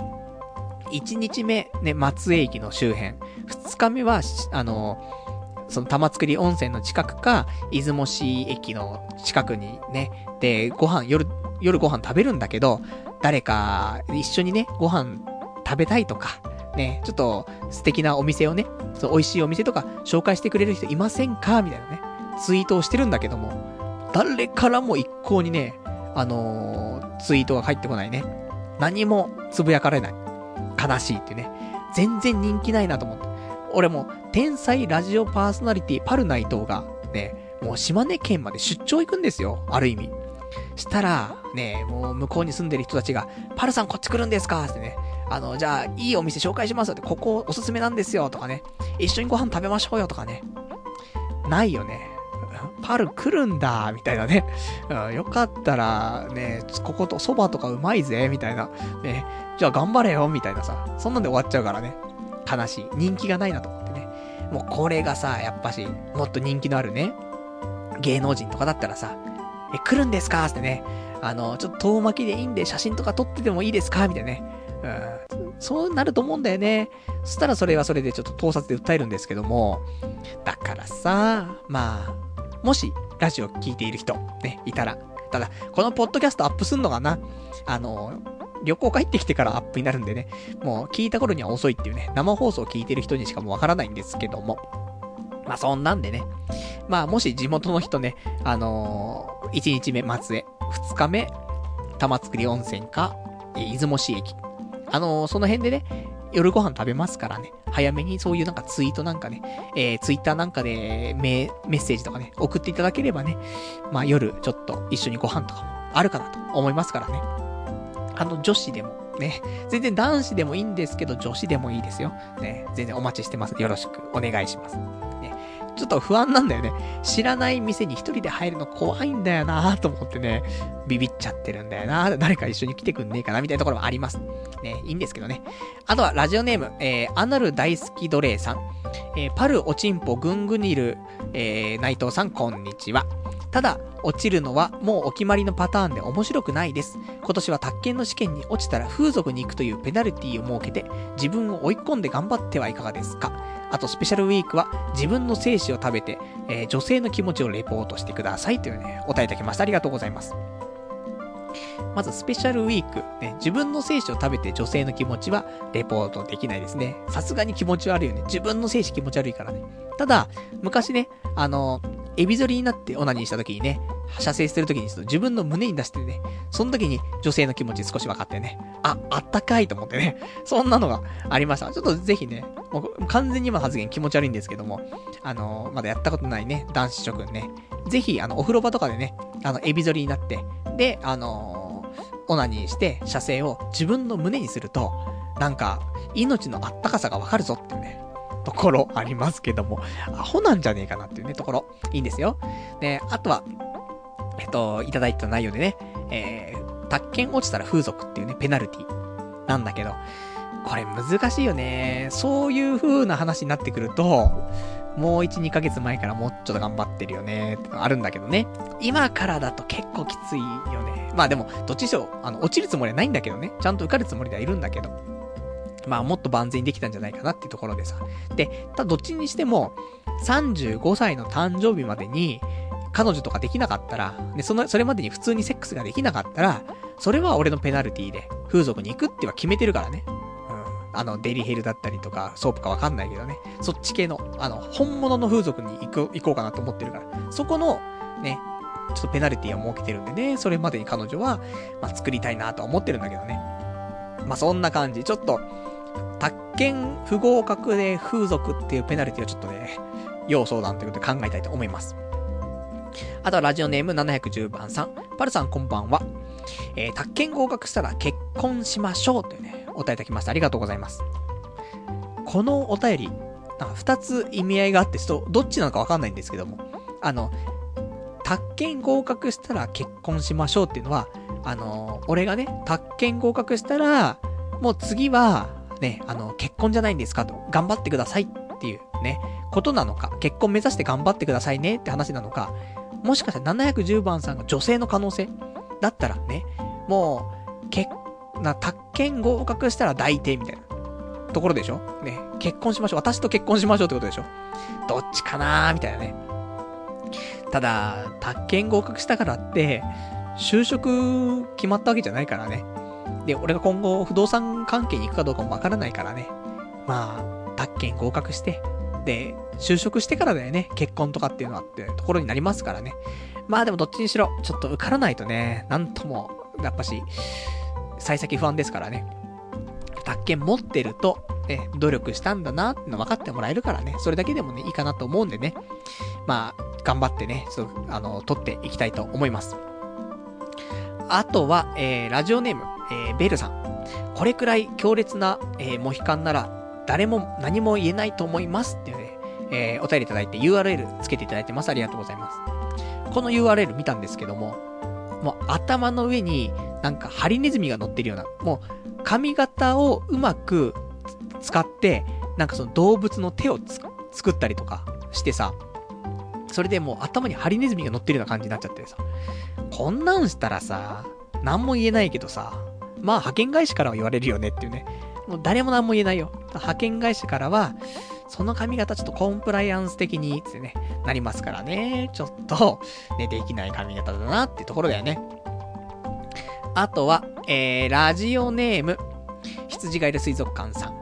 1日目、ね、松江駅の周辺。2日目は、あの、その玉造温泉の近くか、出雲市駅の近くにね、で、ご飯、夜、夜ご飯食べるんだけど、誰か一緒にね、ご飯食べたいとか、ね、ちょっと素敵なお店をね、そう美味しいお店とか紹介してくれる人いませんか？みたいなね、ツイートをしてるんだけども、誰からも一向にね、あのー、ツイートが入ってこないね。何もつぶやかれない。悲しいってね。全然人気ないなと思って。俺も、天才ラジオパーソナリティパルナイトが、ね、もう島根県まで出張行くんですよ。ある意味。したら、ね、もう向こうに住んでる人たちが、パルさんこっち来るんですか？ってね。あの、じゃあ、いいお店紹介しますよって、ここおすすめなんですよとかね。一緒にご飯食べましょうよとかね。ないよね。パル来るんだ、みたいなね。うん、よかったら、ね、ここと蕎麦とかうまいぜ、みたいな。ね、じゃあ頑張れよ、みたいなさ。そんなんで終わっちゃうからね。悲しい。人気がないなと思ってね。もうこれがさ、やっぱし、もっと人気のあるね、芸能人とかだったらさ、え、来るんですか？ってね。あの、ちょっと遠巻きでいいんで写真とか撮っててもいいですか？みたいなね。うん。そうなると思うんだよね。そしたらそれはそれでちょっと盗撮で訴えるんですけども。だからさ、まあ、もし、ラジオ聞いている人、ね、いたら。ただ、このポッドキャストアップすんのかな？あの、旅行帰ってきてからアップになるんでね、もう聞いた頃には遅いっていうね、生放送を聞いてる人にしかもわからないんですけども。まあそんなんでね。まあもし地元の人ね、あのー、1日目松江、2日目玉造温泉か、え出雲市駅。あのー、その辺でね、夜ご飯食べますからね、早めにそういうなんかツイートなんかね、えー、ツイッターなんかでメメッセージとかね、送っていただければね、まあ夜ちょっと一緒にご飯とかもあるかなと思いますからね。あの女子でもね、全然男子でもいいんですけど、女子でもいいですよ。ね、全然お待ちしてます。よろしくお願いします。ねちょっと不安なんだよね。知らない店に一人で入るの怖いんだよなと思ってね、ビビっちゃってるんだよな誰か一緒に来てくんねえかなみたいなところもあります。ね、いいんですけどね。あとはラジオネーム、えー、アナル大好き奴隷さん。えー、パル、おちんぽ、ぐんぐにる、えー、内藤さん、こんにちは。ただ、落ちるのはもうお決まりのパターンで面白くないです。今年は宅建の試験に落ちたら風俗に行くというペナルティを設けて、自分を追い込んで頑張ってはいかがですかあと、スペシャルウィークは、自分の精子を食べて、えー、女性の気持ちをレポートしてくださいというね、お答えいただきました。ありがとうございます。まず、スペシャルウィーク、ね、自分の精子を食べて女性の気持ちはレポートできないですね。さすがに気持ち悪いよね。自分の精子気持ち悪いからね。ただ、昔ね、あの、エビ反りになってオナニーした時にね、射精してる時にと自分の胸に出してね、その時に女性の気持ち少し分かってね、あ、あったかいと思ってね、(laughs) そんなのがありました。ちょっとぜひね、もう完全に今発言気持ち悪いんですけども、あのー、まだやったことないね、男子諸君ね、ぜひ、あの、お風呂場とかでね、あの、エビ反りになって、で、あのー、オナニーして射精を自分の胸にすると、なんか、命のあったかさがわかるぞってね、ところありますけども、アホなんじゃねえかなっていうね、ところ。いいんですよ。で、あとは、えっと、いただいた内容でね、えー、宅建落ちたら風俗っていうね、ペナルティなんだけど、これ難しいよね。そういう風な話になってくると、もう1、2ヶ月前からもうちょっと頑張ってるよねってあるんだけどね。今からだと結構きついよね。まあでも、どっちにしろ、あの、落ちるつもりはないんだけどね。ちゃんと受かるつもりではいるんだけど。まあもっと万全にできたんじゃないかなっていうところでさ。で、ただどっちにしても、35歳の誕生日までに、彼女とかできなかったら、で、その、それまでに普通にセックスができなかったら、それは俺のペナルティで、風俗に行くっては決めてるからね。うん。あの、デリヘルだったりとか、ソープかわかんないけどね。そっち系の、あの、本物の風俗に行く、行こうかなと思ってるから。そこの、ね、ちょっとペナルティを設けてるんでね、それまでに彼女は、まあ、作りたいなとは思ってるんだけどね。まあ、そんな感じ。ちょっと、宅建不合格で風俗っていうペナルティをちょっとね、要相談ということで考えたいと思います。あとはラジオネーム710番さん。パルさんこんばんは。えー、宅建合格したら結婚しましょうというね、お便りいただきました。ありがとうございます。このお便り、なんか二つ意味合いがあって、ちょっとどっちなのかわかんないんですけども、あの、宅建合格したら結婚しましょうっていうのは、あの、俺がね、宅建合格したら、もう次は、ね、あの、結婚じゃないんですかと、頑張ってくださいっていうね、ことなのか、結婚目指して頑張ってくださいねって話なのか、もしかしたら710番さんが女性の可能性だったらね、もう、結、な、宅建合格したら抱いて、みたいな。ところでしょ？ね、結婚しましょう。私と結婚しましょうってことでしょ？どっちかなーみたいなね。ただ、宅建合格したからって、就職決まったわけじゃないからね。で、俺が今後不動産関係に行くかどうかもわからないからね。まあ、宅建合格して、で、就職してからだよね、結婚とかっていうのはってところになりますからね。まあでもどっちにしろ、ちょっと受からないとね、なんとも、やっぱし、幸先不安ですからね。宅建持ってると、ね、努力したんだなっての分かってもらえるからね、それだけでもね、いいかなと思うんでね。まあ、頑張ってね、そう、あの、取っていきたいと思います。あとは、えー、ラジオネーム、えー、ベルさん。これくらい強烈な、えー、モヒカンなら、誰も何も言えないと思いますっていうね、えー、お便りいただいて URL つけていただいてます。ありがとうございます。この URL 見たんですけども、もう頭の上になんかハリネズミが乗ってるような、もう髪型をうまく使って、なんかその動物の手を作ったりとかしてさ、それでもう頭にハリネズミが乗ってるような感じになっちゃってさ、こんなんしたらさ、何も言えないけどさ、まあ派遣会社からは言われるよねっていうね。もう誰も何も言えないよ。派遣会社からは、その髪型ちょっとコンプライアンス的に、ってね、なりますからね。ちょっと、ね、できない髪型だなってところだよね。あとは、えー、ラジオネーム、羊がいる水族館さん。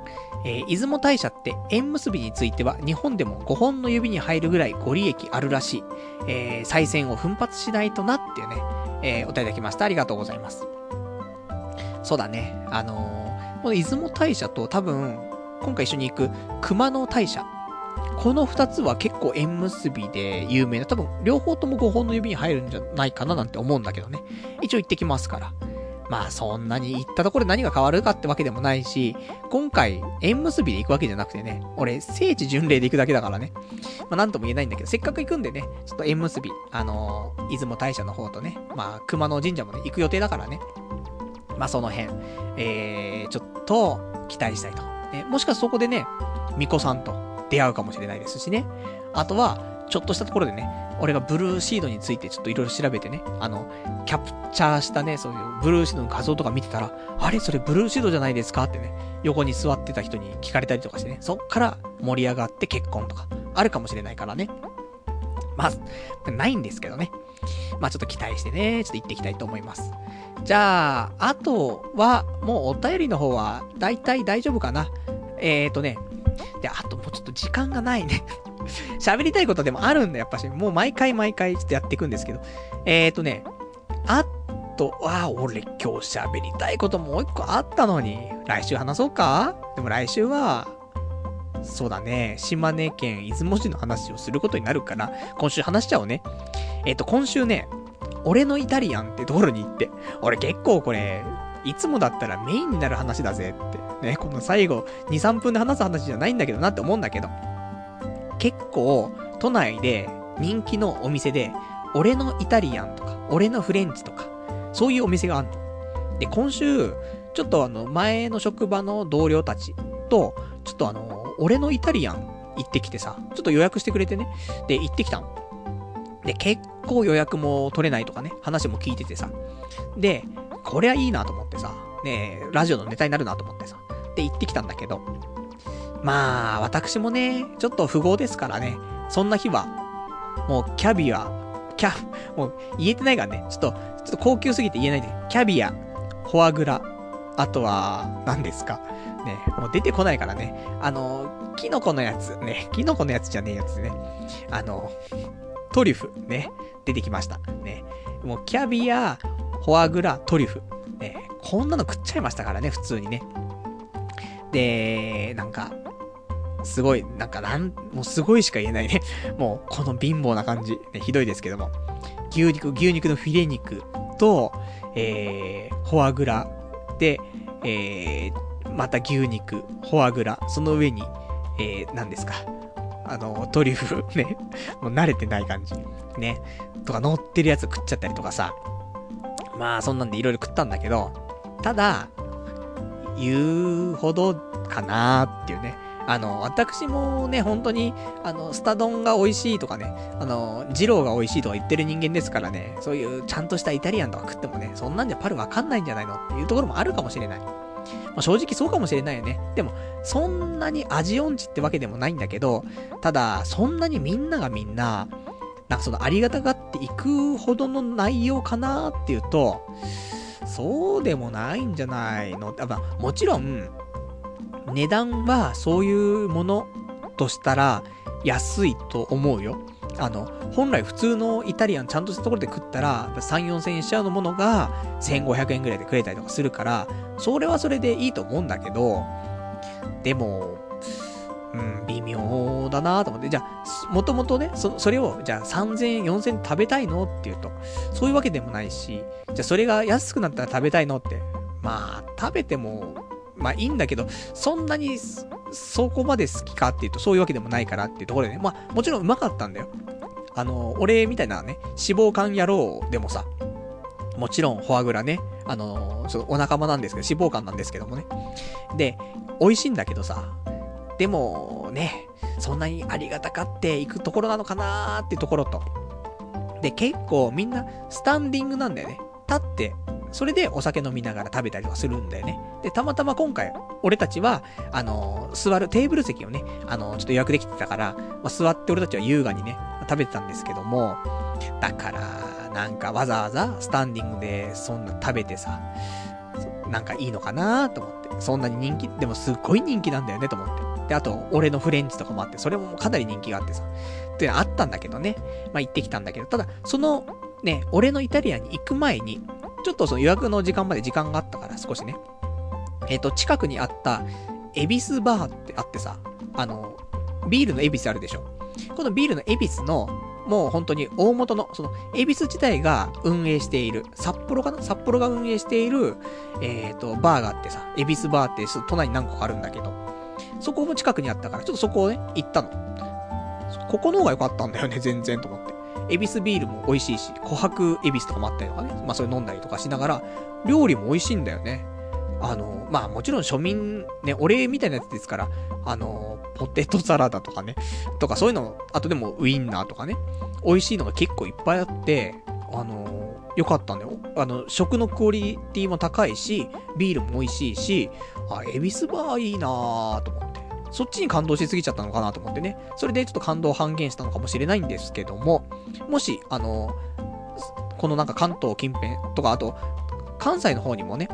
えー、出雲大社って縁結びについては日本でも5本の指に入るぐらいご利益あるらしい。えー、再選を奮発しないとなっていうね、えー、お便りいただきました。ありがとうございます。そうだね。あのー、この出雲大社と多分、今回一緒に行く熊野大社。この二つは結構縁結びで有名な、多分両方とも5本の指に入るんじゃないかななんて思うんだけどね。一応行ってきますから。まあそんなに行ったところで何が変わるかってわけでもないし、今回縁結びで行くわけじゃなくてね、俺聖地巡礼で行くだけだからね。まあなんとも言えないんだけど、せっかく行くんでね、ちょっと縁結び、あのー、出雲大社の方とね、まあ熊野神社もね、行く予定だからね。まあその辺、えー、ちょっと期待したいと。ね、もしかしたらそこでね、巫女さんと出会うかもしれないですしね。あとは、ちょっとしたところでね、俺がブルーシードについてちょっといろいろ調べてね、あの、キャプチャーしたね、そういうブルーシードの画像とか見てたら、あれそれブルーシードじゃないですかってね、横に座ってた人に聞かれたりとかしてね、そっから盛り上がって結婚とか、あるかもしれないからね。まあ、ないんですけどね。まあちょっと期待してね、ちょっと行っていきたいと思います。じゃあ、あとは、もうお便りの方は、だいたい大丈夫かな。えーとね、で、あともうちょっと時間がないね (laughs) 喋りたいことでもあるんだ、やっぱし。もう毎回毎回ちょっとやっていくんですけど。えーとね、あとは、俺今日喋りたいこともう一個あったのに、来週話そうか？でも来週は、そうだね、島根県出雲市の話をすることになるから、今週話しちゃおうね。えっ、ー、と、今週ね、俺のイタリアンってところに行って、俺結構これ、いつもだったらメインになる話だぜって。ね、この最後、2、3分で話す話じゃないんだけどなって思うんだけど。結構、都内で人気のお店で、俺のイタリアンとか、俺のフレンチとか、そういうお店があるの。で、今週、ちょっとあの、前の職場の同僚たちと、ちょっとあの、俺のイタリアン行ってきてさ、ちょっと予約してくれてね。で、行ってきたの。で、結構予約も取れないとかね、話も聞いててさ。で、こりゃいいなと思ってさ、ねラジオのネタになるなと思ってさ。で、行ってきたんだけど、まあ、私もね、ちょっと富豪ですからね、そんな日は、もうキャビア、キャ、もう言えてないからね、ちょっと、ちょっと高級すぎて言えないで、キャビア、フォアグラ、あとは、何ですか。ね、もう出てこないからね。あの、キノコのやつ、ね、キノコのやつじゃねえやつね。あの、トリュフ、ね、出てきました。ね。もうキャビア、フォアグラ、トリュフ。ね、こんなの食っちゃいましたからね、普通にね。で、なんか、すごい、なんかなん、もうすごいしか言えないね。(laughs) もう、この貧乏な感じ。ね、ひどいですけども。牛肉、牛肉のフィレ肉と、えー、フォアグラで、えー、また牛肉、フォアグラ、その上に、えー、何ですか。あの、トリュフ、(laughs) ね。もう慣れてない感じ。ね。とか乗ってるやつ食っちゃったりとかさ。まあ、そんなんでいろいろ食ったんだけど、ただ、言うほどかなーっていうね。あの、私もね、本当に、あの、スタ丼が美味しいとかね、あの、二郎が美味しいとか言ってる人間ですからね、そういうちゃんとしたイタリアンとか食ってもね、そんなんじゃパルわかんないんじゃないのっていうところもあるかもしれない。まあ、正直そうかもしれないよね。でも、そんなに味音痴ってわけでもないんだけど、ただ、そんなにみんながみんな、なんかそのありがたがっていくほどの内容かなっていうと、そうでもないんじゃないの？まあ、もちろん、値段はそういうものとしたら安いと思うよ。あの、本来普通のイタリアンちゃんとしたところで食ったら、3、4000円しちゃうのものが1500円ぐらいで食えたりとかするから、それはそれでいいと思うんだけど、でも、うん、微妙だなと思って。じゃあ、もともとね、そ、それを、じゃあ3000円、4000円食べたいのっていうと、そういうわけでもないし、じゃあそれが安くなったら食べたいのって、まあ、食べてもまあいいんだけど、そんなに、そこまで好きかっていうと、そういうわけでもないからっていうところでね。まあ、もちろんうまかったんだよ。あの、俺みたいなね、脂肪肝野郎でもさ、もちろんフォアグラね、あの、そのお仲間なんですけど、脂肪肝なんですけどもね。で、美味しいんだけどさ、でも、ね、そんなにありがたかっていくところなのかなーっていうところと。で、結構みんなスタンディングなんだよね。立ってそれでお酒飲みながら食べたりとかするんだよね。で、たまたま今回、俺たちは、あのー、座るテーブル席をね、あのー、ちょっと予約できてたから、まあ、座って俺たちは優雅にね、食べてたんですけども、だから、なんかわざわざスタンディングでそんな食べてさ、なんかいいのかなと思って。そんなに人気、でもすっごい人気なんだよねと思って。で、あと、俺のフレンチとかもあって、それもかなり人気があってさ。ってあったんだけどね。まあ、行ってきたんだけど、ただ、その、ね、俺のイタリアに行く前に、ちょっとその予約の時間まで時間があったから少しね。えっ、ー、と、近くにあった、エビスバーってあってさ、あの、ビールのエビスあるでしょ。このビールのエビスの、もう本当に大元の、その、エビス自体が運営している、札幌かな？札幌が運営している、えっ、ー、と、バーがあってさ、エビスバーって都内に何個かあるんだけど、そこも近くにあったから、ちょっとそこをね、行ったの。ここの方が良かったんだよね、全然と思って。エビスビールも美味しいし、琥珀エビスとかもあったりとかね。まあそれ飲んだりとかしながら、料理も美味しいんだよね。あの、まあもちろん庶民、ね、お礼みたいなやつですから、あの、ポテトサラダとかね、とかそういうの、あとでもウインナーとかね、美味しいのが結構いっぱいあって、あの、良かったんだよ。あの、食のクオリティも高いし、ビールも美味しいし、あ、エビスバーいいなーと思って。そっちに感動しすぎちゃったのかなと思ってね。それでちょっと感動を半減したのかもしれないんですけども、もし、あの、このなんか関東近辺とか、あと、関西の方にもね、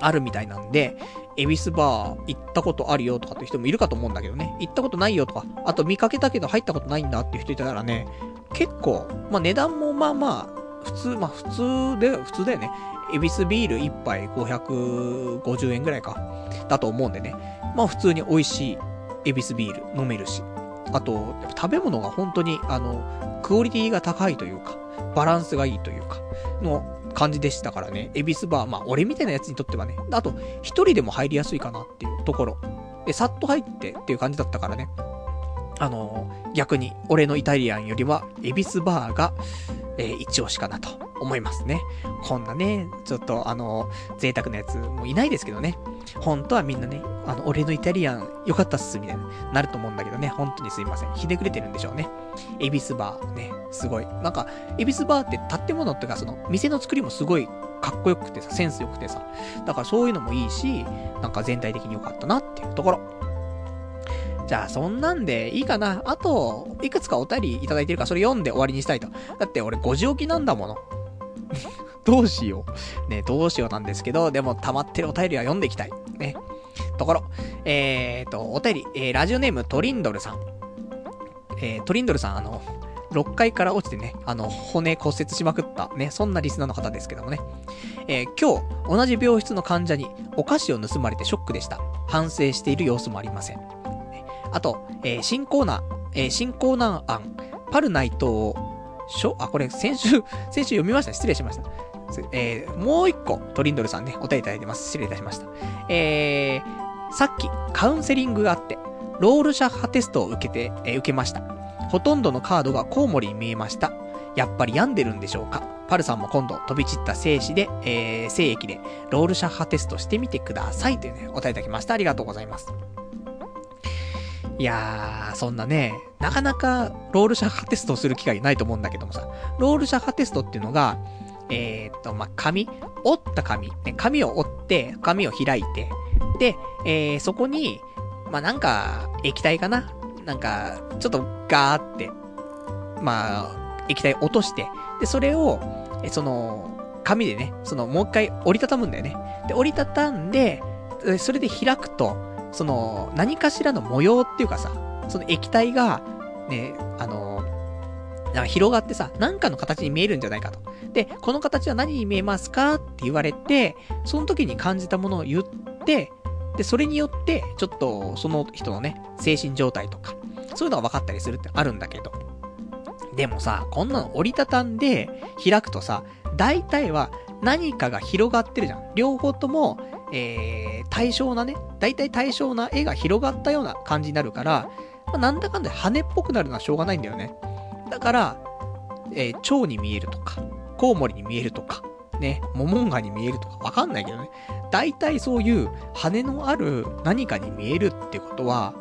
あるみたいなんで、エビスバー行ったことあるよとかって人もいるかと思うんだけどね、行ったことないよとか、あと見かけたけど入ったことないんだっていう人いたらね、結構、まあ値段もまあまあ、普通、まあ普通で、普通だよね。エビスビール1杯550円ぐらいか、だと思うんでね。まあ普通に美味しいエビスビール飲めるし。あと、食べ物が本当に、あの、クオリティが高いというか、バランスがいいというか、の感じでしたからね。エビスバー、まあ俺みたいなやつにとってはね。あと、一人でも入りやすいかなっていうところ。で、さっと入ってっていう感じだったからね。あの逆に、俺のイタリアンよりは、エビスバーが、えー、一押しかなと思いますね。こんなね、ちょっとあの、贅沢なやつもいないですけどね。本当はみんなね、あの、俺のイタリアン良かったっす、みたいな、なると思うんだけどね。本当にすいません。ひねくれてるんでしょうね。エビスバーね、すごい。なんか、エビスバーって建物っていうか、その、店の作りもすごいかっこよくてさ、センス良くてさ。だからそういうのもいいし、なんか全体的に良かったなっていうところ。じゃあ、そんなんでいいかな。あと、いくつかお便りいただいてるから、それ読んで終わりにしたいと。だって俺5時起きなんだもの。(laughs) どうしよう。ね、どうしようなんですけど、でも溜まってるお便りは読んでいきたい。ね。ところ、えーと、お便り、えー、ラジオネームトリンドルさん。えー、トリンドルさん、あの、6階から落ちてね、あの、骨骨折しまくった、ね、そんなリスナーの方ですけどもね。えー、今日、同じ病室の患者にお菓子を盗まれてショックでした。反省している様子もありません。あと、えー、新コーナー、えー、新コーナー案、パルナイトを、しょ、あ、これ先週、(laughs) 先週読みました。失礼しました。えー、もう一個、トリンドルさんね、お手いただいてます。失礼いたしました。えー、さっき、カウンセリングがあって、ロールシャッハテストを受けて、えー、受けました。ほとんどのカードがコウモリに見えました。やっぱり病んでるんでしょうか？パルさんも今度飛び散った精子で、えー、精液でロールシャッハテストしてみてくださいというね、お答えいただきました。ありがとうございます。いやー、そんなね、なかなかロールシャッハテストをする機会ないと思うんだけどもさ、ロールシャッハテストっていうのが、えー、っと、まあ、紙折った紙、ね、紙を折って、紙を開いて、で、えー、そこに、まあ、なんか、液体かななんか、ちょっとガーって、まあ、液体落として、で、それを、え、その、紙でね、その、もう一回折りたたむんだよね。で、折りたたんで、それで開くと、その、何かしらの模様っていうかさ、その液体が、ね、あの、なんか広がってさ、なんかの形に見えるんじゃないかと。で、この形は何に見えますかって言われて、その時に感じたものを言って、で、それによって、ちょっと、その人のね、精神状態とか、そういうのが分かったりするってあるんだけど。でもさ、こんなの折りたたんで開くとさ、大体は何かが広がってるじゃん。両方とも、えー、対象なね、大体対象な絵が広がったような感じになるから、まあ、なんだかんだ羽っぽくなるのはしょうがないんだよね。だから、えー、蝶に見えるとか、コウモリに見えるとか、ね、モモンガに見えるとかわかんないけどね。大体そういう羽のある何かに見えるってことは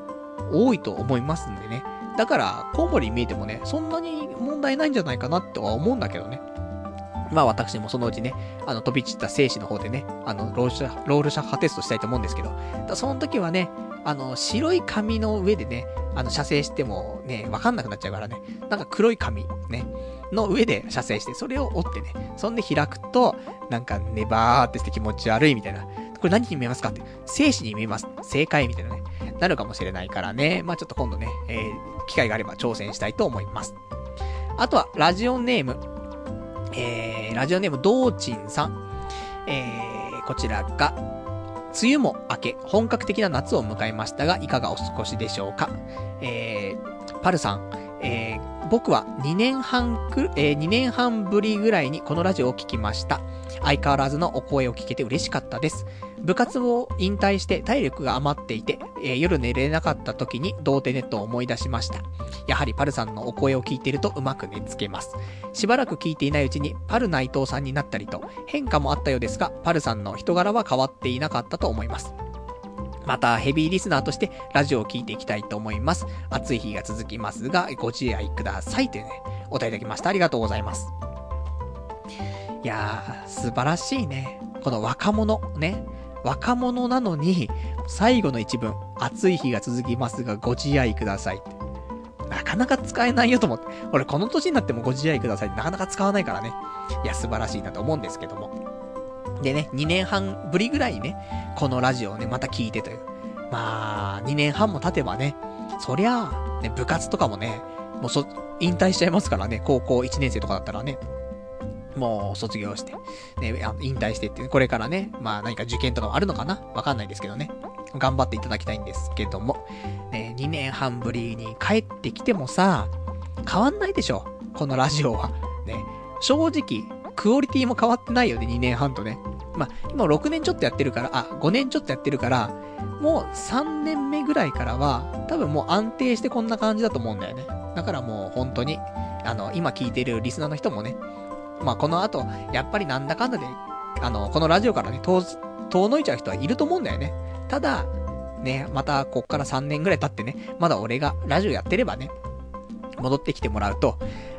多いと思いますんでね。だから、コウモリに見えてもね、そんなに問題ないんじゃないかなとは思うんだけどね。まあ私もそのうちね、あの飛び散った精子の方でね、あのロールシャ、ロールシャッハテストしたいと思うんですけど、その時はね、あの白い紙の上でね、あの射精してもね、わかんなくなっちゃうからね、なんか黒い紙ね、の上で射精して、それを折ってね、そんで開くと、なんかネバーってして気持ち悪いみたいな。これ何に見えますかって、精子に見えます。正解みたいなね、なるかもしれないからね、まあちょっと今度ね、えー、機会があれば挑戦したいと思います。あとは、ラジオネーム、えー、ラジオネーム、どうちんさん。えー、こちらが、梅雨も明け、本格的な夏を迎えましたが、いかがお過ごしでしょうか？えー、パルさん、えー、僕は2年半く、えー、2年半ぶりぐらいにこのラジオを聞きました。相変わらずのお声を聞けて嬉しかったです。部活を引退して体力が余っていて、えー、夜寝れなかった時に童貞ネットを思い出しました。やはりパルさんのお声を聞いてるとうまく寝つけます。しばらく聞いていないうちにパル内藤さんになったりと変化もあったようですが、パルさんの人柄は変わっていなかったと思います。また、ヘビーリスナーとしてラジオを聴いていきたいと思います。暑い日が続きますが、ご自愛くださいというね、お答えいただきました。ありがとうございます。いやー、素晴らしいね。この若者、ね。若者なのに、最後の一文、暑い日が続きますが、ご自愛ください。なかなか使えないよと思って。俺、この年になってもご自愛くださいってなかなか使わないからね。いや、素晴らしいなと思うんですけども。でね、2年半ぶりぐらいにね、このラジオをね、また聞いてという。まあ、2年半も経てばね、そりゃあ、ね、部活とかもね、もうそ、引退しちゃいますからね、高校1年生とかだったらね。もう卒業して、ね、引退してって、これからね、まあ何か受験とかもあるのかな？わかんないですけどね。頑張っていただきたいんですけども、ね、2年半ぶりに帰ってきてもさ、変わんないでしょ？このラジオは。ね、正直、クオリティも変わってないよね、2年半とね。まあ、今6年ちょっとやってるから、あ、5年ちょっとやってるから、もう3年目ぐらいからは、多分もう安定してこんな感じだと思うんだよね。だからもう本当に、あの、今聞いてるリスナーの人もね、まあ、この後、やっぱりなんだかんだで、あの、このラジオからね、遠、遠のいちゃう人はいると思うんだよね。ただ、ね、また、こっから3年ぐらい経ってね、まだ俺がラジオやってればね、戻ってきてもらうと、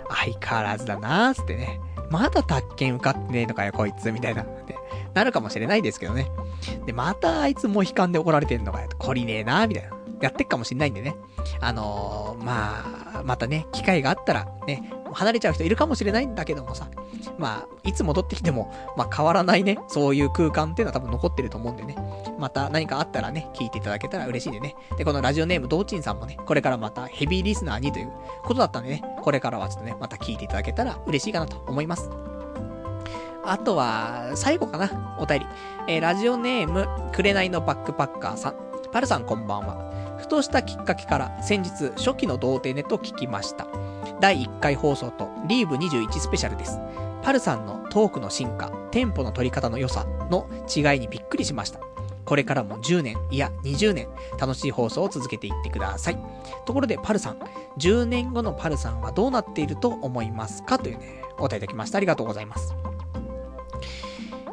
相変わらずだなーつってね、まだ宅建受かってねえのかよ、こいつ、みたいな、ってなるかもしれないですけどね。で、またあいつも悲観で怒られてんのかよ、懲りねえなーみたいな。やってっかもしんないんでね。あのー、まあ、またね、機会があったら、ね、離れちゃう人いるかもしれないんだけどもさ、まあ、いつ戻ってきても、まあ変わらないね、そういう空間っていうのは多分残ってると思うんでね。また何かあったらね、聞いていただけたら嬉しいんでね。で、このラジオネーム、ドーチンさんもね、これからまたヘビーリスナーにということだったんでね、これからはちょっとね、また聞いていただけたら嬉しいかなと思います。あとは、最後かな、お便り。えー、ラジオネーム、くれないのバックパッカーさん。パルさんこんばんは。ふとしたきっかけから先日初期の童貞ネットを聞きました。第1回放送とリーブ21スペシャルです。パルさんのトークの進化、テンポの取り方の良さの違いにびっくりしました。これからも10年、いや20年、楽しい放送を続けていってください。ところで、パルさん、10年後のパルさんはどうなっていると思いますか？というね、お答えいただきました。ありがとうございます。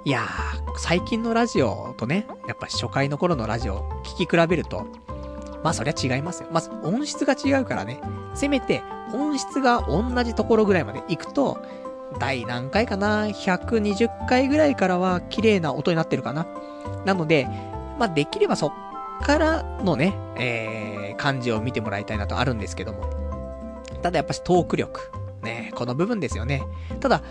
いやー、最近のラジオとね、やっぱ初回の頃のラジオ聞き比べると、まあそりゃ違いますよ。まず音質が違うからね。せめて音質が同じところぐらいまで行くと、第何回かな ?120 回ぐらいからは綺麗な音になってるかな。なので、まあできればそっからのね、えー、感じを見てもらいたいなとあるんですけども。ただやっぱしトーク力。ね、この部分ですよね。ただ、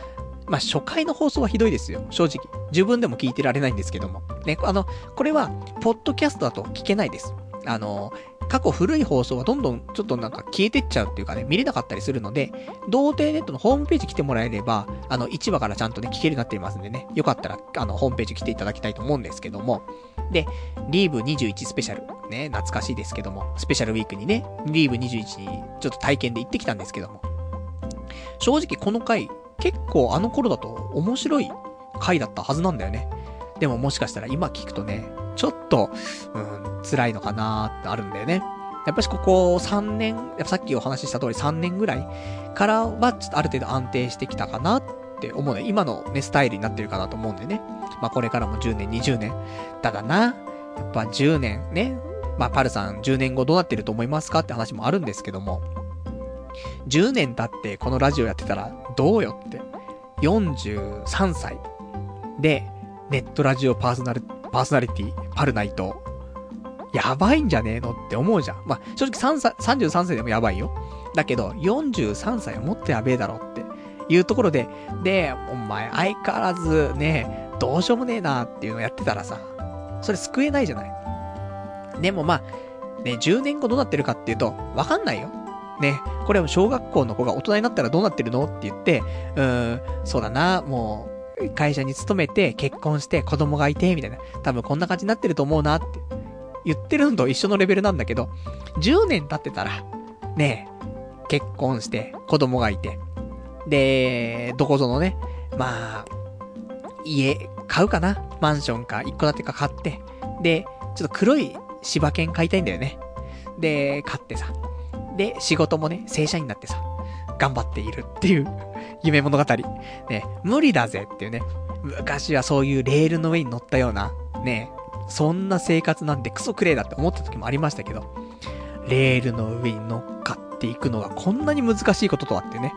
まあ、初回の放送はひどいですよ。正直。自分でも聞いてられないんですけども。ね、あの、これは、ポッドキャストだと聞けないです。あの、過去古い放送はどんどんちょっとなんか消えてっちゃうっていうかね、見れなかったりするので、童貞ネットのホームページ来てもらえれば、あの、1話からちゃんとね、聞けるようになっていますんでね、よかったら、あの、ホームページ来ていただきたいと思うんですけども、で、リーブ21スペシャル、ね、懐かしいですけども、スペシャルウィークにね、リーブ21にちょっと体験で行ってきたんですけども、正直この回、結構あの頃だと面白い回だったはずなんだよね。でももしかしたら今聞くとね、ちょっと、うん、辛いのかなーってあるんだよね。やっぱしここ3年、やっぱさっきお話しした通り3年ぐらいからは、ちょっとある程度安定してきたかなって思うね。今のね、スタイルになってるかなと思うんでね。まあこれからも10年、20年。ただな、やっぱ10年ね、まあパルさん10年後どうなってると思いますかって話もあるんですけども、10年経ってこのラジオやってたらどうよって。43歳で、ネットラジオパーソナル、パーソナリティ、パルナイト、やばいんじゃねえのって思うじゃん。まあ、正直33歳でもやばいよ。だけど、43歳はもっとやべえだろっていうところで、で、お前相変わらずね、どうしようもねえなっていうのをやってたらさ、それ救えないじゃない。でもまあ、ね、10年後どうなってるかっていうと、わかんないよ。ね、これは小学校の子が大人になったらどうなってるのって言って、うーん、そうだな、もう、会社に勤めて、結婚して子供がいて、みたいな。多分こんな感じになってると思うなって。言ってるのと一緒のレベルなんだけど、10年経ってたら、ねえ結婚して、子供がいて、で、どこぞのね、まあ、家、買うかな。マンションか、一戸建てか買って、で、ちょっと黒い柴犬買いたいんだよね。で、買ってさ、で、仕事もね、正社員になってさ、頑張っているっていう (laughs) 夢物語。ね、無理だぜっていうね。昔はそういうレールの上に乗ったような、ね、そんな生活なんてクソクレイだって思った時もありましたけど、レールの上に乗っかっていくのがこんなに難しいこととはってね。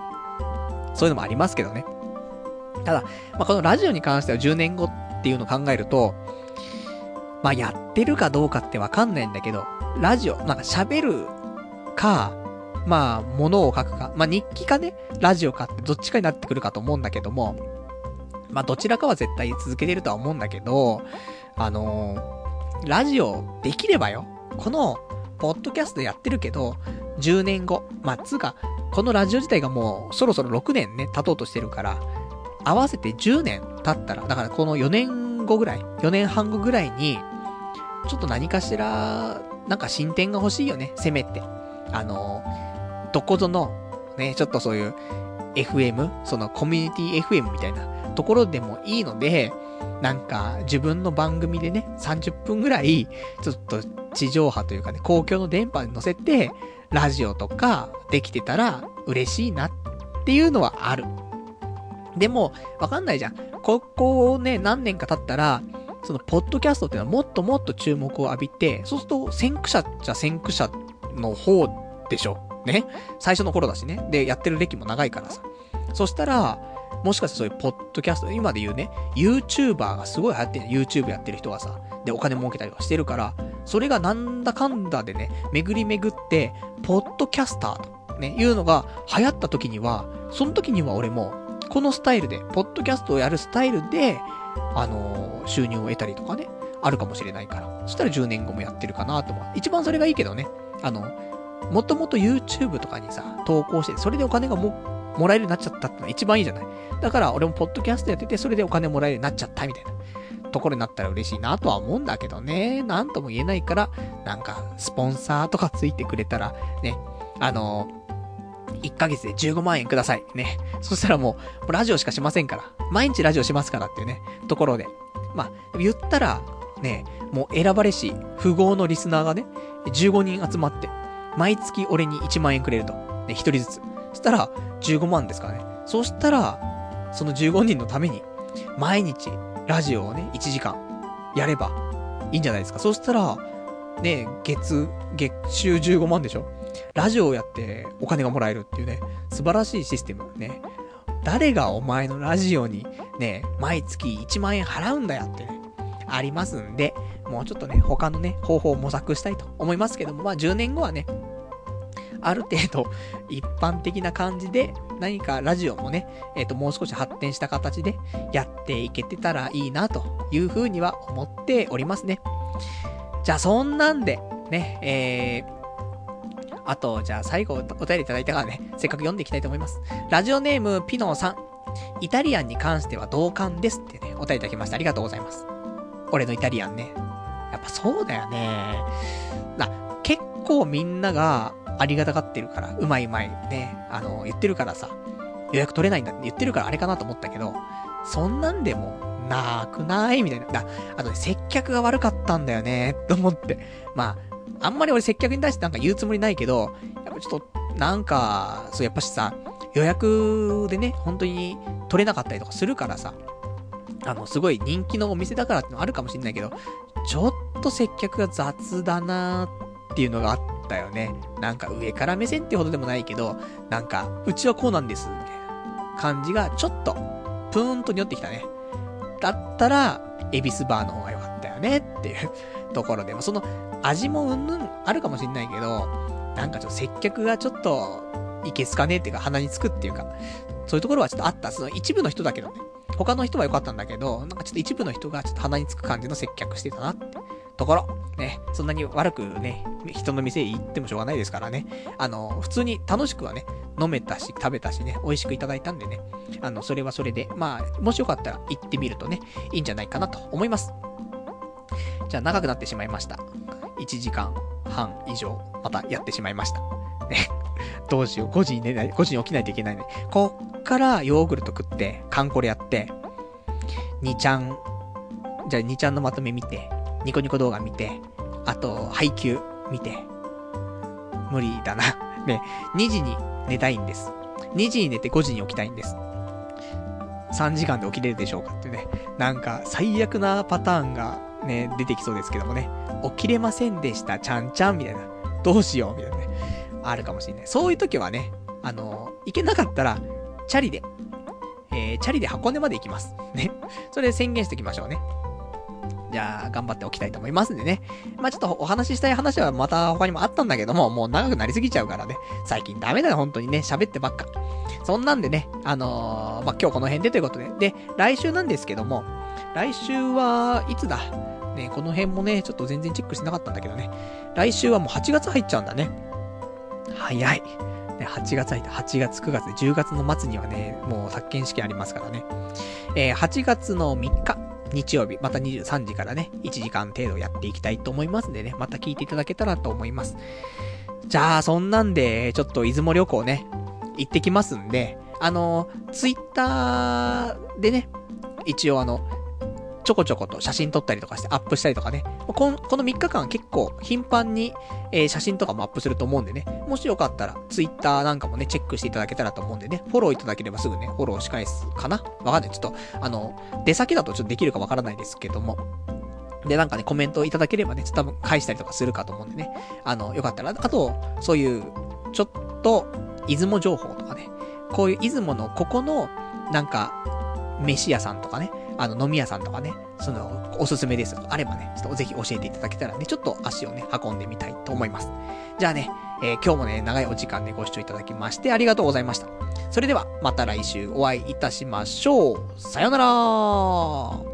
そういうのもありますけどね。ただ、まあ、このラジオに関しては10年後っていうのを考えると、まあ、やってるかどうかってわかんないんだけど、ラジオ、なんか喋るか、まあ、物を書くか、まあ日記かね、ラジオかってどっちかになってくるかと思うんだけども、まあどちらかは絶対続けてるとは思うんだけど、あのー、ラジオできればよ、この、ポッドキャストやってるけど、10年後、まあつうか、このラジオ自体がもうそろそろ6年ね、経とうとしてるから、合わせて10年経ったら、だからこの4年後ぐらい、4年半後ぐらいに、ちょっと何かしら、なんか進展が欲しいよね、せめて。あの、どこぞの、ね、ちょっとそういう FM、そのコミュニティ FM みたいなところでもいいので、なんか自分の番組でね、30分ぐらい、ちょっと地上波というかね、公共の電波に乗せて、ラジオとかできてたら嬉しいなっていうのはある。でも、わかんないじゃん。ここをね、何年か経ったら、その、ポッドキャストっていうのはもっともっと注目を浴びて、そうすると、先駆者っちゃ先駆者の方でしょ。ね。最初の頃だしね。で、やってる歴も長いからさ。そしたら、もしかしてそういうポッドキャスト、今で言うね、YouTuber がすごい流行ってる YouTube やってる人がさ、で、お金儲けたりとかしてるから、それがなんだかんだでね、巡り巡って、ポッドキャスターとね、いうのが流行った時には、その時には俺も、このスタイルで、ポッドキャストをやるスタイルで、あのー、収入を得たりとかね、あるかもしれないから。そしたら10年後もやってるかなと思う。一番それがいいけどね。あの、もともと YouTube とかにさ、投稿して、それでお金がも、もらえるようになっちゃったってのが一番いいじゃない。だから俺もポッドキャストやってて、それでお金もらえるようになっちゃったみたいな。ところになったら嬉しいなとは思うんだけどね。なんとも言えないから、なんか、スポンサーとかついてくれたら、ね、あの1ヶ月で15万円ください。ね。そしたらもう、ラジオしかしませんから。毎日ラジオしますからっていうね、ところで。まあ、言ったら、ね、もう選ばれし、富豪のリスナーがね、15人集まって、毎月俺に1万円くれると。ね、1人ずつ。そしたら、15万ですからね。そしたら、その15人のために、毎日、ラジオをね、1時間、やれば、いいんじゃないですか。そしたら、ね、月、月収15万でしょラジオをやってお金がもらえるっていうね、素晴らしいシステム。ね。誰がお前のラジオにね、毎月1万円払うんだよってね、ありますんで、もうちょっとね、他のね、方法を模索したいと思いますけども、まあ10年後はね、ある程度、一般的な感じで、何かラジオもね、えっ、ー、と、もう少し発展した形でやっていけてたらいいな、というふうには思っておりますね。じゃあ、そんなんで、ね、えー、あと、じゃあ最後お便りいただいたからね、せっかく読んでいきたいと思います。ラジオネーム、ピノーさん。イタリアンに関しては同感ですってね、お便りいただきました。ありがとうございます。俺のイタリアンね。ぱそうだよね。な、結構みんながありがたがってるから、うまいうまいね、あの、言ってるからさ、予約取れないんだって言ってるからあれかなと思ったけど、そんなんでも、なくないみたいな。だ、あとね、接客が悪かったんだよね、と思って。まあ、あんまり俺接客に対してなんか言うつもりないけど、やっぱちょっと、なんか、そう、やっぱしさ、予約でね、本当に取れなかったりとかするからさ、あの、すごい人気のお店だからってのあるかもしんないけど、ちょっと接客が雑だなーっていうのがあったよね。なんか上から目線ってほどでもないけど、なんか、うちはこうなんです、みたいな感じがちょっと、プーンと匂ってきたね。だったら、エビスバーの方が良かったよねっていうところでも、その味もうんぬんあるかもしんないけど、なんかちょっと接客がちょっと、いけすかねっていうか鼻につくっていうか、そういうところはちょっとあった。その一部の人だけどね。他の人は良かったんだけど、なんかちょっと一部の人がちょっと鼻につく感じの接客してたなってところ。ね、そんなに悪くね、人の店へ行ってもしょうがないですからね。あの、普通に楽しくはね、飲めたし、食べたしね、美味しくいただいたんでね。あの、それはそれで、まあ、もしよかったら行ってみるとね、いいんじゃないかなと思います。じゃあ長くなってしまいました。1時間半以上、またやってしまいました。ね。(laughs) どうしよう。5時に寝ない、5時に起きないといけないね。こっからヨーグルト食って、カンコレやって、2ちゃん、じゃあ2ちゃんのまとめ見て、ニコニコ動画見て、あと、配給見て、無理だな。(laughs) ね、2時に寝たいんです。2時に寝て5時に起きたいんです。3時間で起きれるでしょうかってね。なんか、最悪なパターンがね、出てきそうですけどもね。起きれませんでした、ちゃんちゃんみたいな。どうしようみたいなね。あるかもしれない。そういう時はね、あの、行けなかったら、チャリで、えー、チャリで箱根まで行きます。ね。それ宣言しておきましょうね。じゃあ、頑張っておきたいと思いますんでね。まあちょっとお話ししたい話はまた他にもあったんだけども、もう長くなりすぎちゃうからね。最近ダメだよ、本当にね。喋ってばっか。そんなんでね、あのー、まあ今日この辺でということで。で、来週なんですけども、来週はいつだ？ね、この辺もね、ちょっと全然チェックしてなかったんだけどね。来週はもう8月入っちゃうんだね。早い。ね、8月入った。8月、9月、10月の末にはね、もう作権試験ありますからね。えー、8月の3日、日曜日、また23時からね、1時間程度やっていきたいと思いますんでね、また聞いていただけたらと思います。じゃあ、そんなんで、ちょっと出雲旅行ね、行ってきますんで、あの、ツイッターでね、一応あの、ちょこちょこと写真撮ったりとかしてアップしたりとかね。このこの3日間結構頻繁に、えー、写真とかもアップすると思うんでね。もしよかったら、Twitter なんかもね、チェックしていただけたらと思うんでね。フォローいただければすぐね、フォローし返すかなわかんない。ちょっと、あの、出先だとちょっとできるかわからないですけども。で、なんかね、コメントいただければね、ちょっと多分返したりとかするかと思うんでね。あの、よかったら、あと、そういう、ちょっと、出雲情報とかね。こういう出雲のここの、なんか、飯屋さんとかね。あの、飲み屋さんとかね、その、おすすめですあればね、ちょっとぜひ教えていただけたらね、ちょっと足をね、運んでみたいと思います。じゃあね、えー、今日もね、長いお時間で、ご視聴いただきましてありがとうございました。それでは、また来週お会いいたしましょう。さよなら